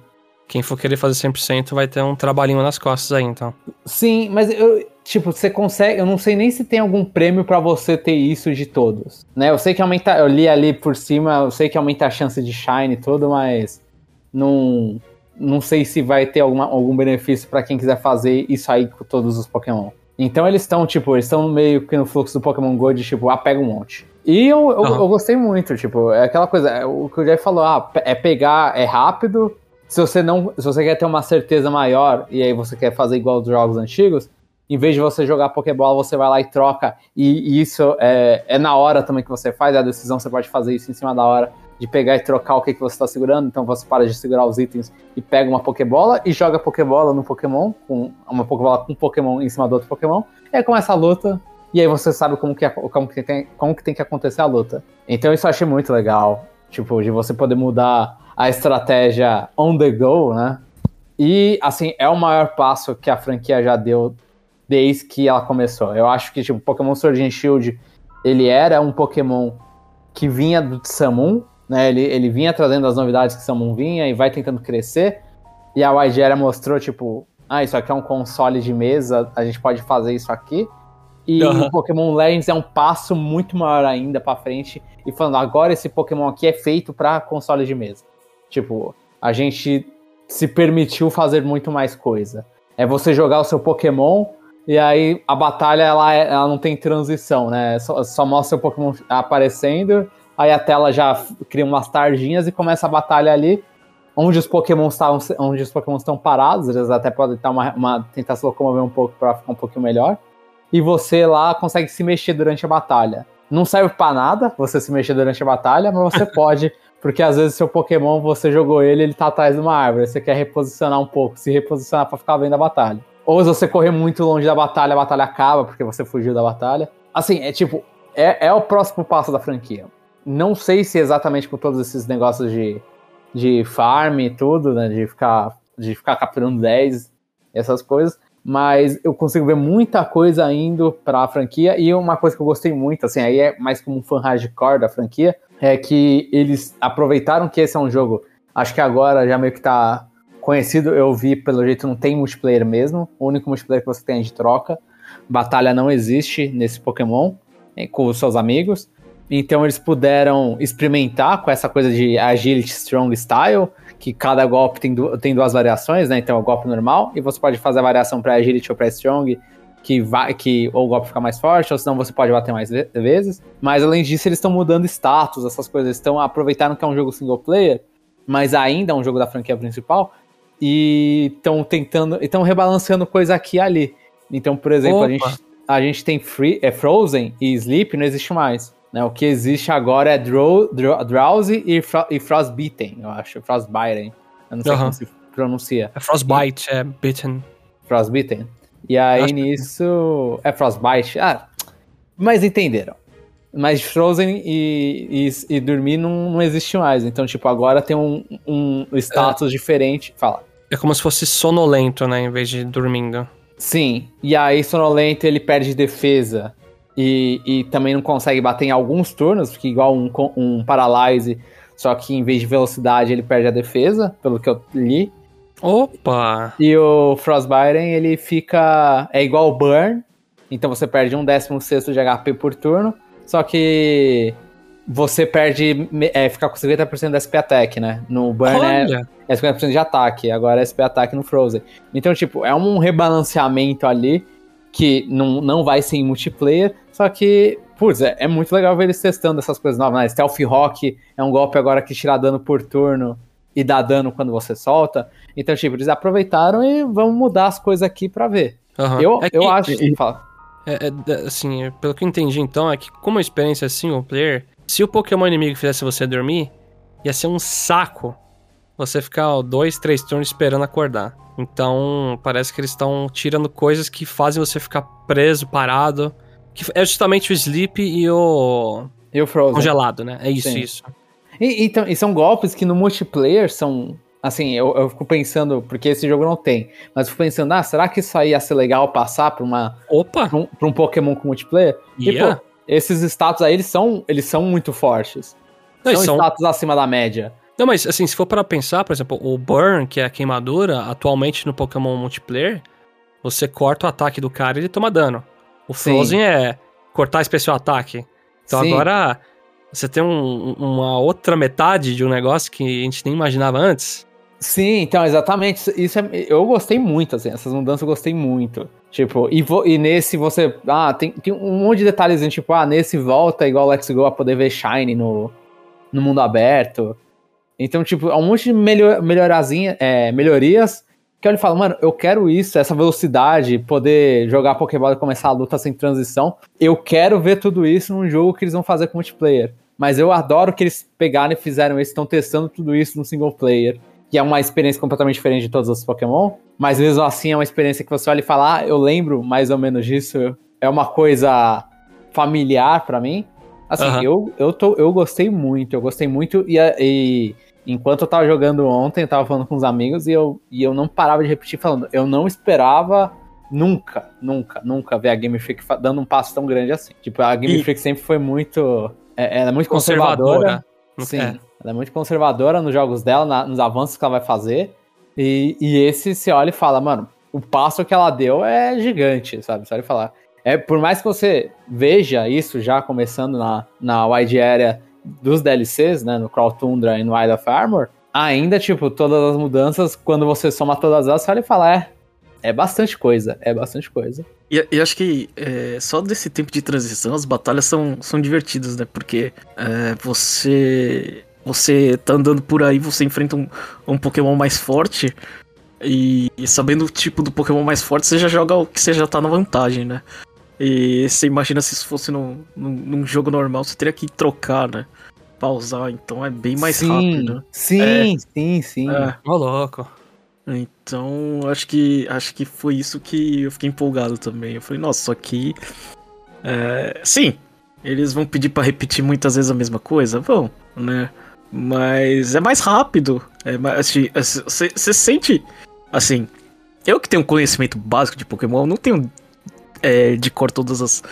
Quem for querer fazer 100% vai ter um trabalhinho nas costas aí, então. Sim, mas eu, tipo, você consegue. Eu não sei nem se tem algum prêmio para você ter isso de todos. Né? Eu sei que aumenta. Eu li ali por cima, eu sei que aumenta a chance de shine e tudo, mas. Não. Não sei se vai ter alguma, algum benefício para quem quiser fazer isso aí com todos os Pokémon. Então eles estão, tipo, eles estão meio que no fluxo do Pokémon Go de, tipo, ah, pega um monte. E eu, eu, uhum. eu, gostei muito, tipo, é aquela coisa, é o que o Jeff falou, ah, é pegar, é rápido, se você não. Se você quer ter uma certeza maior e aí você quer fazer igual os jogos antigos, em vez de você jogar Pokébola, você vai lá e troca. E, e isso é, é na hora também que você faz, a decisão você pode fazer isso em cima da hora de pegar e trocar o que, que você está segurando. Então você para de segurar os itens e pega uma Pokébola e joga Pokébola no Pokémon, com uma Pokébola com um Pokémon em cima do outro Pokémon. E aí começa a luta. E aí você sabe como que, como que, tem, como que tem que acontecer a luta. Então isso eu achei muito legal. Tipo, de você poder mudar a estratégia on the go, né? E, assim, é o maior passo que a franquia já deu desde que ela começou. Eu acho que, tipo, Pokémon Sword and Shield, ele era um Pokémon que vinha do Samun, né? Ele, ele vinha trazendo as novidades que Samun vinha e vai tentando crescer. E a YGera mostrou, tipo, ah, isso aqui é um console de mesa, a gente pode fazer isso aqui. E uhum. o Pokémon Legends é um passo muito maior ainda para frente. E falando, agora esse Pokémon aqui é feito para console de mesa. Tipo, a gente se permitiu fazer muito mais coisa. É você jogar o seu Pokémon e aí a batalha ela, é, ela não tem transição, né? Só, só mostra o Pokémon aparecendo aí a tela já cria umas tardinhas e começa a batalha ali, onde os Pokémon estavam, onde os Pokémon estão parados, eles até podem estar uma, uma, tentar se locomover um pouco para ficar um pouquinho melhor. E você lá consegue se mexer durante a batalha. Não serve para nada você se mexer durante a batalha, mas você pode, porque às vezes seu Pokémon você jogou ele, ele tá atrás de uma árvore, você quer reposicionar um pouco, se reposicionar para ficar vendo a batalha. Ou se você correr muito longe da batalha, a batalha acaba porque você fugiu da batalha. Assim, é tipo, é, é o próximo passo da franquia. Não sei se exatamente com todos esses negócios de, de farm e tudo, né? De ficar, de ficar capturando 10, essas coisas. Mas eu consigo ver muita coisa indo pra franquia. E uma coisa que eu gostei muito, assim, aí é mais como um fã hardcore da franquia, é que eles aproveitaram que esse é um jogo. Acho que agora já meio que tá conhecido. Eu vi, pelo jeito, não tem multiplayer mesmo. O único multiplayer que você tem é de troca. Batalha não existe nesse Pokémon com os seus amigos. Então eles puderam experimentar com essa coisa de agility strong style, que cada golpe tem, du tem duas variações, né? Então é o golpe normal e você pode fazer a variação para agility ou para strong, que vai que ou o golpe fica mais forte, ou senão você pode bater mais ve vezes. Mas além disso, eles estão mudando status, essas coisas, estão aproveitando que é um jogo single player, mas ainda é um jogo da franquia principal e estão tentando, estão rebalanceando coisa aqui e ali. Então, por exemplo, a gente, a gente tem free, é Frozen e Sleep não existe mais. Né, o que existe agora é Drow, Drow, Drowsy e, Fro e Frostbitten, eu acho. Frostbitten. Eu não sei como se pronuncia. É Frostbite, e... é Bitten. Frostbitten. E aí acho nisso. Que... É Frostbite. Ah, mas entenderam. Mas Frozen e, e, e dormir não, não existe mais. Então, tipo, agora tem um, um status é. diferente. Fala. É como se fosse sonolento, né? Em vez de dormindo. Sim. E aí, sonolento, ele perde defesa. E, e também não consegue bater em alguns turnos, porque igual um, um Paralyze, só que em vez de velocidade ele perde a defesa, pelo que eu li. Opa! E o Frostbite, ele fica. É igual o Burn, então você perde um décimo sexto de HP por turno, só que você perde. É, fica com 50% da SP Attack, né? No Burn é, é 50% de ataque, agora é SP Attack no Frozen. Então, tipo, é um rebalanceamento ali que não, não vai ser em multiplayer, só que, putz, é, é muito legal ver eles testando essas coisas novas. Né? Stealth Rock é um golpe agora que tira dano por turno e dá dano quando você solta. Então, tipo, eles aproveitaram e vão mudar as coisas aqui pra ver. Uhum. Eu, é eu acho. E, é, é, assim, pelo que eu entendi então, é que como a experiência é single player, se o Pokémon inimigo fizesse você dormir, ia ser um saco você ficar dois, três turnos esperando acordar. Então, parece que eles estão tirando coisas que fazem você ficar preso, parado. Que é justamente o sleep e o. E o Frozen. Congelado, né? É isso, Sim. isso. E, então, e são golpes que no multiplayer são. Assim, eu, eu fico pensando, porque esse jogo não tem, mas eu fico pensando, ah, será que isso aí ia ser legal passar pra uma. Opa! Pra um, pra um Pokémon com multiplayer? Yeah. E, pô, esses status aí, eles são, eles são muito fortes. Não, são, são status acima da média. Não, mas assim, se for para pensar, por exemplo, o Burn, que é a queimadura, atualmente no Pokémon multiplayer, você corta o ataque do cara e ele toma dano. O Frozen Sim. é cortar especial ataque. Então Sim. agora você tem um, uma outra metade de um negócio que a gente nem imaginava antes. Sim, então, exatamente. Isso é, eu gostei muito, assim, essas mudanças eu gostei muito. Tipo, e, vo, e nesse você. Ah, tem, tem um monte de detalhes, tipo, ah, nesse volta igual Let's Go a poder ver Shine no, no mundo aberto. Então, tipo, há um monte de melhor, melhorazinha, é, melhorias que ele fala, mano, eu quero isso, essa velocidade, poder jogar Pokébola e começar a luta sem transição. Eu quero ver tudo isso num jogo que eles vão fazer com multiplayer. Mas eu adoro que eles pegaram e fizeram isso, estão testando tudo isso no single player. Que é uma experiência completamente diferente de todos os Pokémon. Mas mesmo assim é uma experiência que você olha e fala, ah, eu lembro mais ou menos disso. É uma coisa familiar para mim. Assim, uhum. eu, eu, tô, eu gostei muito, eu gostei muito. E, e enquanto eu tava jogando ontem, eu tava falando com os amigos e eu, e eu não parava de repetir falando, eu não esperava nunca, nunca, nunca ver a Game Freak dando um passo tão grande assim. Tipo, a Game e... Freak sempre foi muito. É, ela é muito conservadora. conservadora sim, é. ela é muito conservadora nos jogos dela, na, nos avanços que ela vai fazer. E, e esse você olha e fala, mano, o passo que ela deu é gigante, sabe? Você olha e fala. É, por mais que você veja isso já começando na, na wide area dos DLCs, né, no Crawl Tundra e no Wild of Armor, ainda, tipo, todas as mudanças, quando você soma todas elas, você olha e fala, é, é bastante coisa, é bastante coisa. E, e acho que é, só desse tempo de transição, as batalhas são, são divertidas, né, porque é, você... Você tá andando por aí, você enfrenta um, um Pokémon mais forte, e, e, sabendo o tipo do Pokémon mais forte, você já joga o que você já tá na vantagem, né? E você imagina se isso fosse num, num, num, jogo normal, você teria que trocar, né? Pausar, então é bem mais sim, rápido. Sim, é, sim, sim. É. Ô, louco. Então, acho que acho que foi isso que eu fiquei empolgado também. Eu falei, nossa, só que. É, sim, eles vão pedir para repetir muitas vezes a mesma coisa? Vão, né? Mas é mais rápido. É mais, assim, você sente. Assim, eu que tenho conhecimento básico de Pokémon, não tenho é, de cor todas as,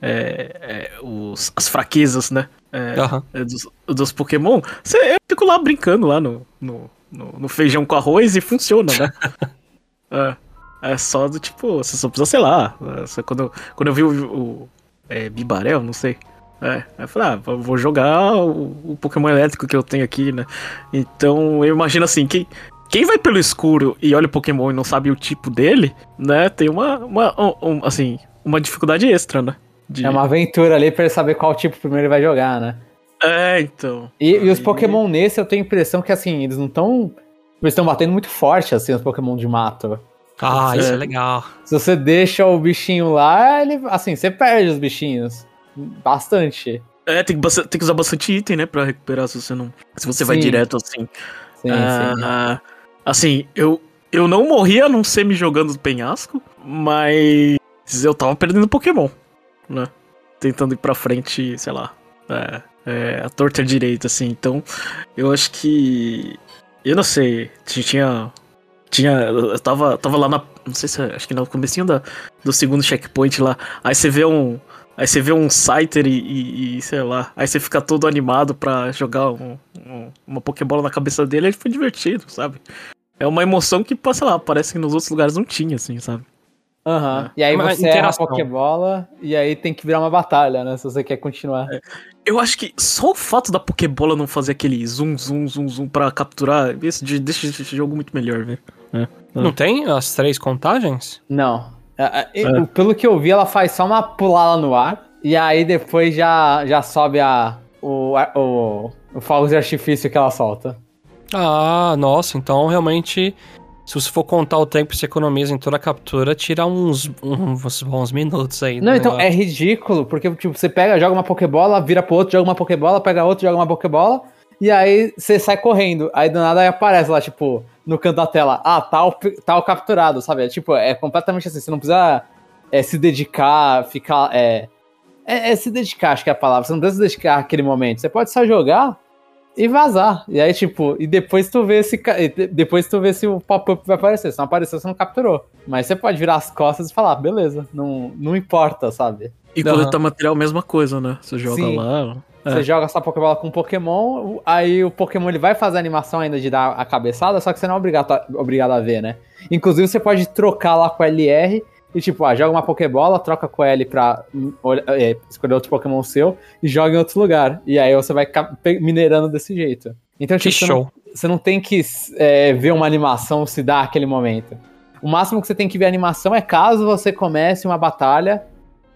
é, é, os, as fraquezas, né? Uhum. Dos, dos, Pokémon. Cê, eu fico lá brincando lá no, no, no, no feijão com arroz e funciona, né? é, é, só do tipo, você só precisa, sei lá. Quando, quando eu vi o, o Bibarel, não sei. É, eu falei, ah, vou jogar o, o, Pokémon elétrico que eu tenho aqui, né? Então eu imagino assim, quem, quem vai pelo escuro e olha o Pokémon e não sabe o tipo dele, né, tem uma, uma um, assim, uma dificuldade extra, né? De... É uma aventura ali pra ele saber qual tipo primeiro ele vai jogar, né? É, então. E, Aí... e os Pokémon nesse eu tenho a impressão que, assim, eles não estão. Eles estão batendo muito forte, assim, os Pokémon de mato. Ah, isso é legal. Se você deixa o bichinho lá, ele. Assim, você perde os bichinhos. Bastante. É, tem que, tem que usar bastante item, né, pra recuperar se você não. Se você Sim. vai direto assim. Sim, ah, sim. Assim, eu, eu não morria não ser me jogando do penhasco, mas eu tava perdendo Pokémon, né? Tentando ir pra frente, sei lá, é, é, a torta direita, assim. Então, eu acho que. Eu não sei, tinha. Tinha. Eu tava, tava lá na. Não sei se. Acho que no comecinho da, do segundo checkpoint lá. Aí você vê um. Aí você vê um Scyther e, e, e, sei lá. Aí você fica todo animado pra jogar um, um, uma Pokébola na cabeça dele. Aí foi divertido, sabe? É uma emoção que, sei lá, parece que nos outros lugares não tinha, assim, sabe? Aham. Uhum. É. E aí você erra a Pokébola e aí tem que virar uma batalha, né? Se você quer continuar. É. Eu acho que só o fato da Pokébola não fazer aquele zoom, zoom, zoom, zoom pra capturar, esse, deixa esse jogo muito melhor, velho. É. Não tem as três contagens? Não. É, é, pelo que eu vi, ela faz só uma pulada no ar. E aí depois já, já sobe a, o, o, o fogo de artifício que ela solta. Ah, nossa, então realmente, se você for contar o tempo que você economiza em toda a captura, tira uns, uns bons minutos aí. Não, então negócio. é ridículo, porque tipo, você pega, joga uma Pokébola, vira pro outro, joga uma Pokébola, pega outro, joga uma Pokébola, e aí você sai correndo. Aí do nada aí aparece lá, tipo, no canto da tela, ah, tal, tal capturado, sabe? É, tipo, é completamente assim, você não precisa é, se dedicar, ficar. É, é, é, se dedicar, acho que é a palavra. Você não precisa se dedicar àquele momento. Você pode só jogar e vazar. E aí, tipo, e depois tu vê se depois tu vê se o pop-up vai aparecer. Se não apareceu, você não capturou. Mas você pode virar as costas e falar, beleza, não, não importa, sabe? E uhum. coletar material, mesma coisa, né? Você joga Sim. lá. É. Você joga essa Pokébola com Pokémon, aí o Pokémon ele vai fazer a animação ainda de dar a cabeçada, só que você não é obrigado a, obrigado a ver, né? Inclusive você pode trocar lá com LR e tipo, ah, joga uma Pokébola, troca com L pra é, escolher outro Pokémon seu e joga em outro lugar. E aí você vai minerando desse jeito. Então, tipo, você, não, você não tem que é, ver uma animação se dar aquele momento. O máximo que você tem que ver a animação é caso você comece uma batalha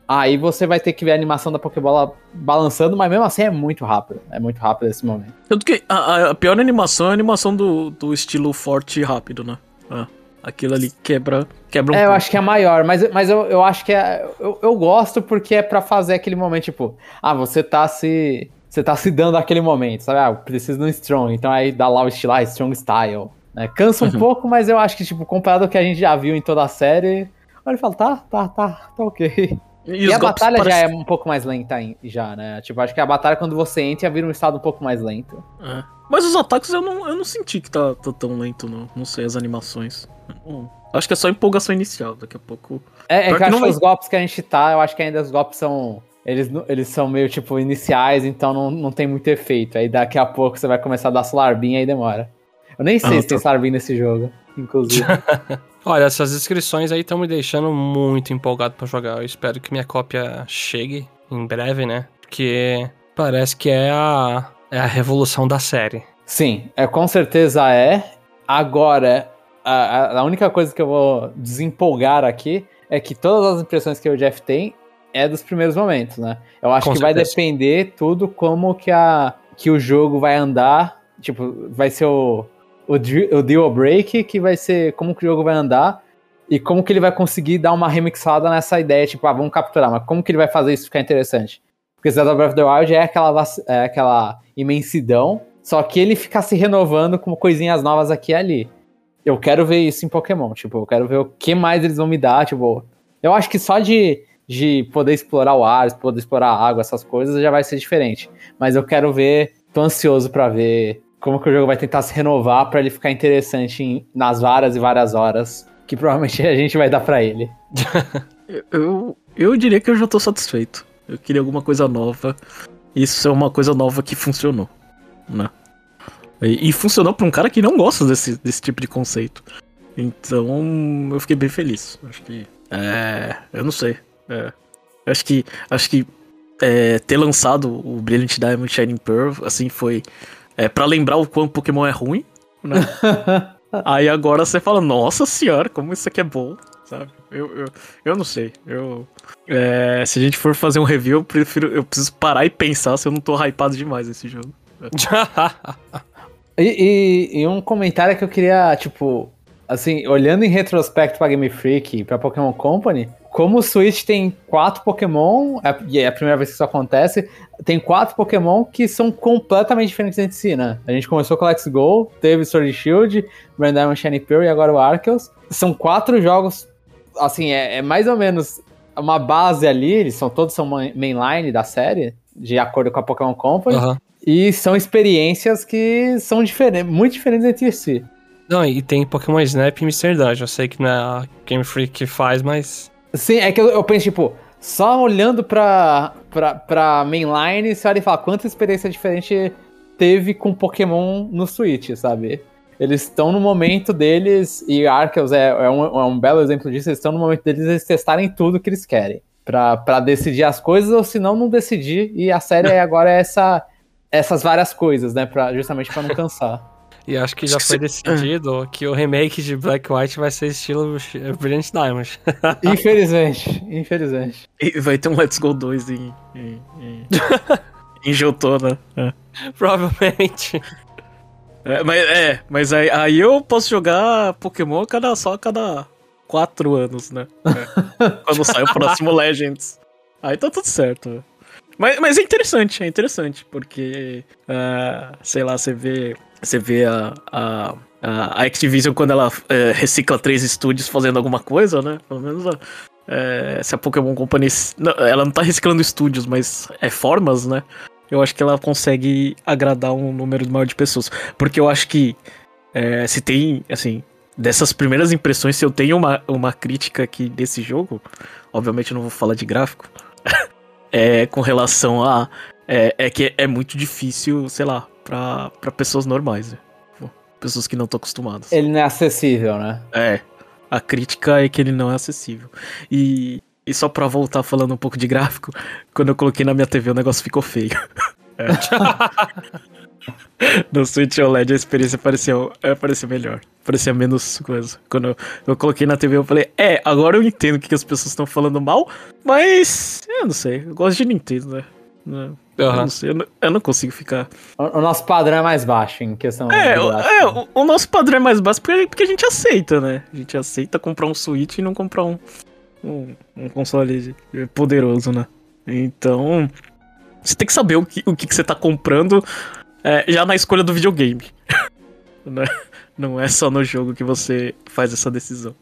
Aí você vai ter que ver a animação da Pokébola balançando, mas mesmo assim é muito rápido. É muito rápido esse momento. Tanto que a, a pior animação é a animação do, do estilo forte e rápido, né? É. Aquilo ali quebra, quebra um É, eu pouco. acho que é maior, mas, mas eu, eu acho que é. Eu, eu gosto porque é pra fazer aquele momento, tipo, ah, você tá se. Você tá se dando aquele momento, sabe? Ah, eu preciso de um Strong, então aí dá lá o estilo, ah, Strong Style. né? Cansa um Uhum. pouco, mas eu acho que, tipo, comparado ao que a gente já viu em toda a série, olha e fala, tá, tá, tá, tá ok. E, os a batalha já é um pouco mais lenta, já, né? Tipo, acho que a batalha, quando você entra, vira um estado um pouco mais lento. É. Mas os ataques eu não, eu não senti que tá, tá tão lento, não. Não sei, as animações. Hum. Acho que é só empolgação inicial, daqui a pouco. É, é que que eu acho não que vai- os golpes que a gente tá, eu acho que ainda os golpes são. Eles, eles são meio, tipo, iniciais, então não, não tem muito efeito. Aí daqui a pouco você vai começar a dar Solarbin aí demora. Eu nem sei Ah, se tem tá. Solarbin nesse jogo, inclusive. Olha, essas inscrições aí estão me deixando muito empolgado pra jogar. Eu espero que minha cópia chegue em breve, né? Porque parece que é a, é a revolução da série. Sim, é, com certeza é. Agora, a, a- única coisa que eu vou desempolgar aqui é que todas as impressões que o Jeff tem é dos primeiros momentos, né? Eu acho Com que vai certeza. depender tudo como que, a, que o jogo vai andar. Tipo, vai ser o, o, o deal break, que vai ser como que o jogo vai andar e como que ele vai conseguir dar uma remixada nessa ideia, tipo, ah, vamos capturar, mas como que ele vai fazer isso ficar interessante? Porque Zelda Breath of the Wild é aquela, é aquela imensidão, só que ele fica se renovando com coisinhas novas aqui e ali. Eu quero ver isso em Pokémon, tipo, eu quero ver o que mais eles vão me dar, tipo, eu acho que só de, de poder explorar o ar, poder explorar a água, essas coisas, já vai ser diferente. Mas eu quero ver, tô ansioso pra ver como que o jogo vai tentar se renovar pra ele ficar interessante em- nas várias e várias horas que provavelmente a gente vai dar pra ele. Eu, eu diria que eu já tô satisfeito. Eu queria alguma coisa nova. Isso é uma coisa nova que funcionou, né? E, e funcionou pra um cara que não gosta desse, desse tipo de conceito. Então, eu fiquei bem feliz. Acho que. É. Eu não sei. É, acho que. Acho que. é, ter lançado o Brilliant Diamond Shining Pearl, assim, foi. É, para lembrar o quão Pokémon é ruim, né? Aí agora você fala, nossa senhora, como isso aqui é bom, sabe? Eu, eu, eu não sei. Eu, é, se a gente for fazer um review, eu prefiro. Eu preciso parar e pensar se eu não tô hypado demais nesse jogo. E, e- e um comentário que eu queria, tipo, assim, olhando em retrospecto pra Game Freak e pra Pokémon Company, como o Switch tem quatro Pokémon, é- e é a primeira vez que isso acontece, tem quatro Pokémon que são completamente diferentes entre si, né? A gente começou com Let's Go, teve Sword Shield, Brand Diamond Shiny Pearl e agora o Arceus. São quatro jogos, assim, é, é mais ou menos uma base ali, eles são todos são main- mainline da série, de acordo com a Pokémon Company. Aham. E são experiências que são diferentes, muito diferentes entre si. Não, e tem Pokémon Snap e Mr. Dungeon. Eu sei que não é a Game Freak que faz, mas. Sim, é que eu, eu penso, tipo, só olhando pra, pra, pra mainline, você olha e fala quanta experiência diferente teve com Pokémon no Switch, sabe? Eles estão no momento deles, e Arceus é, é, um, é um belo exemplo disso, eles estão no momento deles eles testarem tudo que eles querem. Pra, pra decidir as coisas, ou se não, não decidir. E a série agora é essa, essas várias coisas, né? Pra, justamente pra não cansar. E acho que já foi decidido que o remake de Black White vai ser estilo Brilliant Diamond. Infelizmente, infelizmente. E vai ter um Let's Go 2 em. em, em, em Johto, né? É. Provavelmente. É, mas, é, mas aí, aí eu posso jogar Pokémon cada, só a cada quatro anos, né? É. Quando sai o próximo Legends. Aí tá tudo certo. Mas, mas é interessante, é interessante, porque, ah, sei lá, você vê, você vê a, a, a Activision quando ela é, recicla três estúdios fazendo alguma coisa, né? Pelo menos a- é, se a Pokémon Company. não, ela não tá reciclando estúdios, mas é formas, né? Eu acho que ela consegue agradar um número maior de pessoas. Porque eu acho que é, se tem, assim, dessas primeiras impressões, se eu tenho uma, uma crítica aqui desse jogo, obviamente eu não vou falar de gráfico, é com relação a. É, é que é muito difícil, sei lá, pra, pra pessoas normais, né? Pessoas que não estão acostumadas. Ele não é acessível, né? É. A crítica é que ele não é acessível. E, e só pra voltar falando um pouco de gráfico, quando eu coloquei na minha TV o negócio ficou feio. É. no Switch OLED a experiência parecia, é, parecia melhor. Parecia menos coisa. Quando eu, eu, coloquei na TV, eu falei, é, agora eu entendo o que, que as pessoas estão falando mal, mas eu não sei, eu gosto de Nintendo, né? Uhum. Eu não sei, eu não, eu não consigo ficar. O, o, nosso padrão é mais baixo em questão é, o, é o, o, nosso padrão é mais baixo porque, porque a gente aceita, né? A gente aceita comprar um Switch e não comprar um, um, um console poderoso, né? Então, você tem que saber o que, o que, que você tá comprando é, já na escolha do videogame. né? Não é só no jogo que você faz essa decisão.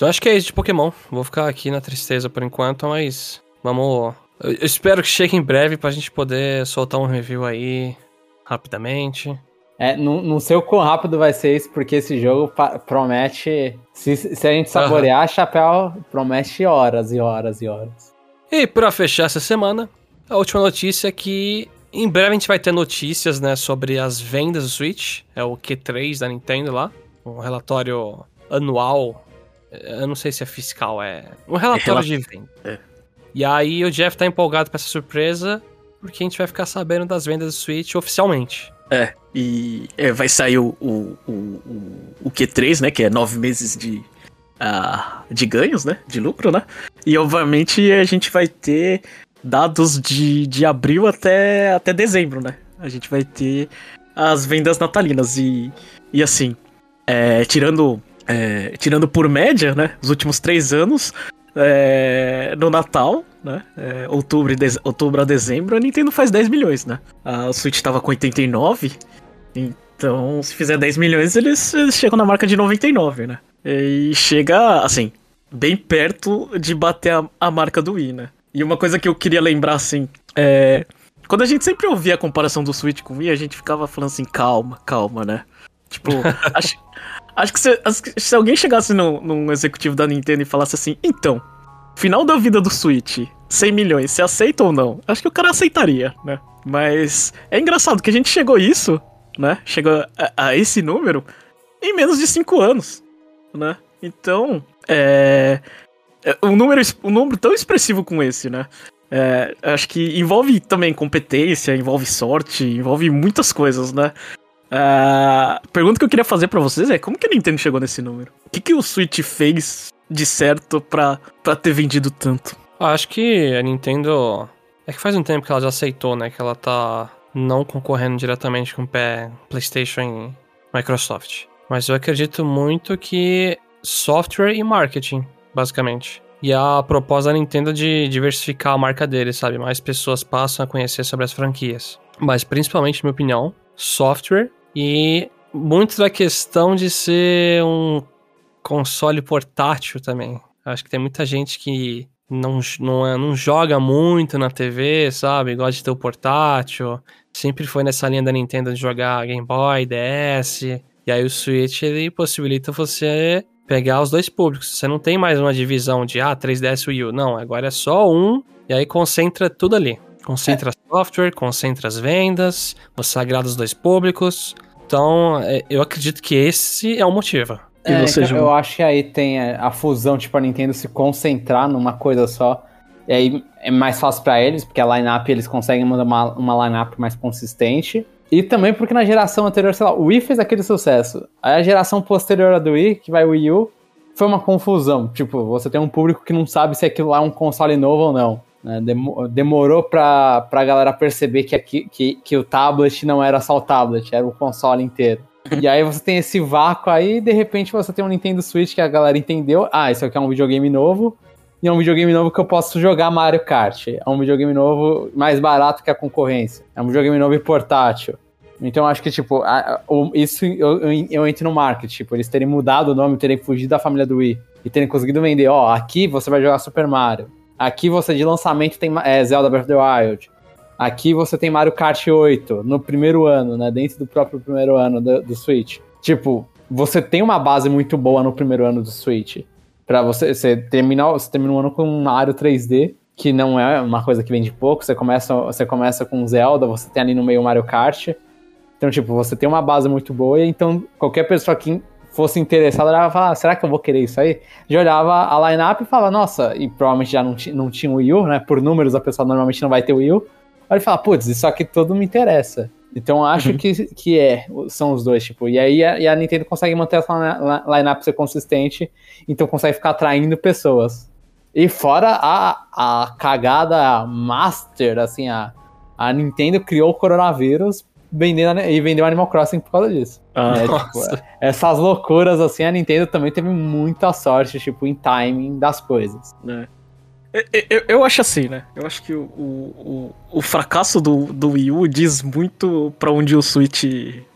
Eu acho que é isso de Pokémon. Vou ficar aqui na tristeza por enquanto, mas vamos. Eu espero que chegue em breve pra gente poder soltar um review aí rapidamente. É, não, não sei o quão rápido vai ser isso, porque esse jogo promete. Se, se a gente saborear, uhum. chapéu promete horas e horas e horas. E pra fechar essa semana, a última notícia é que em breve a gente vai ter notícias, né, sobre as vendas do Switch. É o Q3 da Nintendo lá. Um relatório anual. Eu não sei se é fiscal, é. Um relatório é de venda. É. E aí o Jeff tá empolgado pra essa surpresa, porque a gente vai ficar sabendo das vendas do Switch oficialmente. É, e é, vai sair o, o, o, o, Q3, né? Que é nove meses de, uh, de ganhos, né? De lucro, né? E obviamente a gente vai ter dados de, de abril até, até dezembro, né? A gente vai ter as vendas natalinas e, e assim, é, tirando, é, tirando por média, né? Os últimos três anos, é, no Natal, né? É, outubro, e outubro a dezembro, a Nintendo faz 10 milhões, né? A Switch tava com 89, então se fizer 10 milhões, eles, eles chegam na marca de 99, né? E chega, assim, bem perto de bater a, a marca do Wii, né? E uma coisa que eu queria lembrar, assim, é. Quando a gente sempre ouvia a comparação do Switch com o Wii, a gente ficava falando assim, calma, calma, né? Tipo, acho, acho que se, se alguém chegasse no, num executivo da Nintendo e falasse assim, então, final da vida do Switch, 100 milhões, você aceita ou não? Acho que o cara aceitaria, né? Mas é engraçado que a gente chegou a isso, né? Chegou a, a esse número em menos de 5 anos, né? Então, é, é, um número, um número tão expressivo com esse, né? É, acho que envolve também competência, envolve sorte, envolve muitas coisas, né? A uh, pergunta que eu queria fazer para vocês é como que a Nintendo chegou nesse número? O que, que o Switch fez de certo pra, pra ter vendido tanto? Acho que a Nintendo. É que faz um tempo que ela já aceitou, né? Que ela tá não concorrendo diretamente com pé PlayStation e Microsoft. Mas eu acredito muito que software e marketing basicamente. E a proposta da Nintendo de diversificar a marca dele, sabe? Mais pessoas passam a conhecer sobre as franquias. Mas principalmente, na minha opinião, software e muito da questão de ser um console portátil também. Acho que tem muita gente que não, não, é, não joga muito na TV, sabe? Gosta de ter o portátil. Sempre foi nessa linha da Nintendo de jogar Game Boy, DS. E aí o Switch ele possibilita você pegar os dois públicos. Você não tem mais uma divisão de ah, 3DS Wii U. Não, agora é só um e aí concentra tudo ali. Concentra é. software, concentra as vendas, você agrada os dois públicos. Então, é, eu acredito que esse é o motivo. É, você, então, eu acho que aí tem a fusão, tipo, a Nintendo se concentrar numa coisa só. E aí é mais fácil para eles, porque a line-up eles conseguem mandar uma, uma line-up mais consistente. E também porque na geração anterior, sei lá, o Wii fez aquele sucesso. Aí a geração posterior do Wii, que vai o Wii U, foi uma confusão. Tipo, você tem um público que não sabe se aquilo lá é um console novo ou não. Né? Demorou pra, pra galera perceber que, aqui, que, que o tablet não era só o tablet, era o console inteiro. E aí você tem esse vácuo aí, e de repente você tem um Nintendo Switch que a galera entendeu. Ah, isso aqui é um videogame novo. E é um videogame novo que eu posso jogar Mario Kart. É um videogame novo mais barato que a concorrência. É um videogame novo e portátil. Então acho que, tipo, a, isso eu, eu, eu, entro no marketing, tipo, eles terem mudado o nome, terem fugido da família do Wii e terem conseguido vender, ó, aqui você vai jogar Super Mario. Aqui você de lançamento tem é, Zelda Breath of the Wild. Aqui você tem Mario Kart 8 no primeiro ano, né? Dentro do próprio primeiro ano do, do Switch. Tipo, você tem uma base muito boa no primeiro ano do Switch para você, você terminar, você termina um ano com um Mario 3D, que não é uma coisa que vende pouco, você começa, você começa com Zelda, você tem ali no meio Mario Kart. Então, tipo, você tem uma base muito boa, então qualquer pessoa que fosse interessada olhava e falava, ah, será que eu vou querer isso aí? Já olhava a line-up e falava, nossa, e provavelmente já não, não tinha o Wii U, né? Por números a pessoa normalmente não vai ter o Wii U. Aí ele fala, putz, isso aqui tudo me interessa. Então acho que, que é, são os dois, tipo, e aí a, e a Nintendo consegue manter essa line- line-up ser consistente, então consegue ficar atraindo pessoas. E fora a, a cagada master, assim, a, a Nintendo criou o coronavírus vendendo, e vendeu Animal Crossing por causa disso. Ah, nossa. Tipo, essas loucuras, assim, a Nintendo também teve muita sorte, tipo, em timing das coisas. né? Eu, eu, eu acho assim, né? Eu acho que o, o, o, fracasso do, do Wii U diz muito pra onde o Switch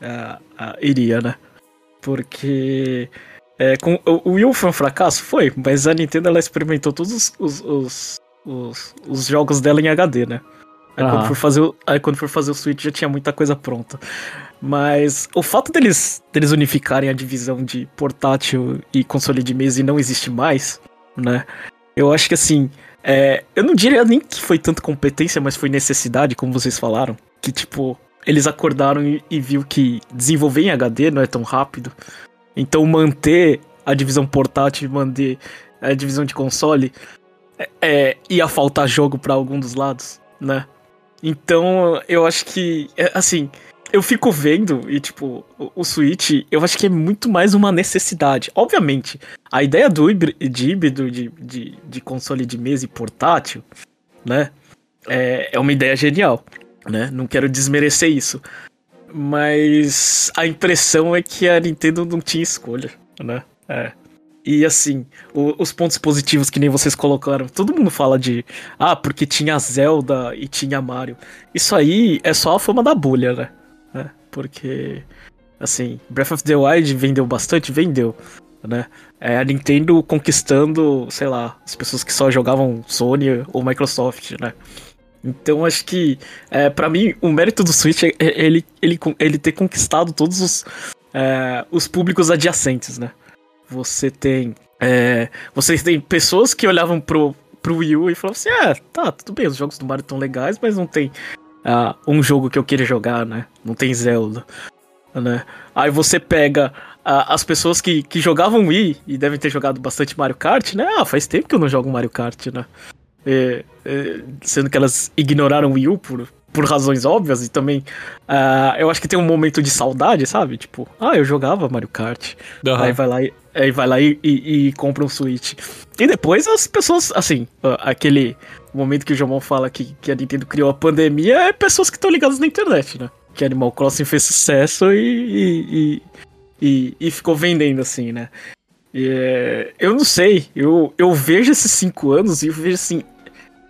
ah, ah, iria, né? Porque é, com, o, Wii U foi um fracasso? Foi, mas a Nintendo ela experimentou todos os, os, os, os, os jogos dela em HD, né? Aí, quando for fazer, o- aí quando for fazer o Switch já tinha muita coisa pronta. Mas o fato deles, deles unificarem a divisão de portátil e console de mesa e não existe mais, né? Eu acho que assim, é, eu não diria nem que foi tanto competência, mas foi necessidade, como vocês falaram. Que tipo, eles acordaram e, e viu que desenvolver em HD não é tão rápido. Então manter a divisão portátil manter a divisão de console é, é, ia faltar jogo pra algum dos lados, né? Então eu acho que, é, assim, eu fico vendo e, tipo, o, o Switch, eu acho que é muito mais uma necessidade. Obviamente, a ideia do híbrido de, de, de console de mesa e portátil, né? É, é uma ideia genial, né? Não quero desmerecer isso. Mas a impressão é que a Nintendo não tinha escolha, né? É. E assim, o- os pontos positivos que nem vocês colocaram, todo mundo fala de ah, porque tinha Zelda e tinha Mario. Isso aí é só a fama da bolha, né? Porque, assim, Breath of the Wild vendeu bastante? Vendeu, né? É a Nintendo conquistando, sei lá, as pessoas que só jogavam Sony ou Microsoft, né? Então acho que, é, para mim, o mérito do Switch é é ele, ele, ele ter conquistado todos os, é, os públicos adjacentes, né? Você tem. É, você tem pessoas que olhavam pro, pro Wii U e falavam assim: é, tá, tudo bem, os jogos do Mario estão legais, mas não tem ah, um jogo que eu queira jogar, né? Não tem Zelda. Né? Aí você pega ah, as pessoas que, que jogavam Wii e devem ter jogado bastante Mario Kart, né? Ah, faz tempo que eu não jogo Mario Kart, né? É, é, sendo que elas ignoraram o Wii U por, por razões óbvias e também ah, eu acho que tem um momento de saudade, sabe? Tipo, ah, eu jogava Mario Kart. Aham. Aí vai lá, e, aí vai lá e, e- e compra um Switch. E depois as pessoas, assim, ah, aquele momento que o Jomon fala que, que a Nintendo criou a pandemia é pessoas que estão ligadas na internet, né? Que Animal Crossing fez sucesso e, e, e, ficou vendendo, assim, né? E, é, eu não sei, eu, eu vejo esses cinco anos e eu vejo assim,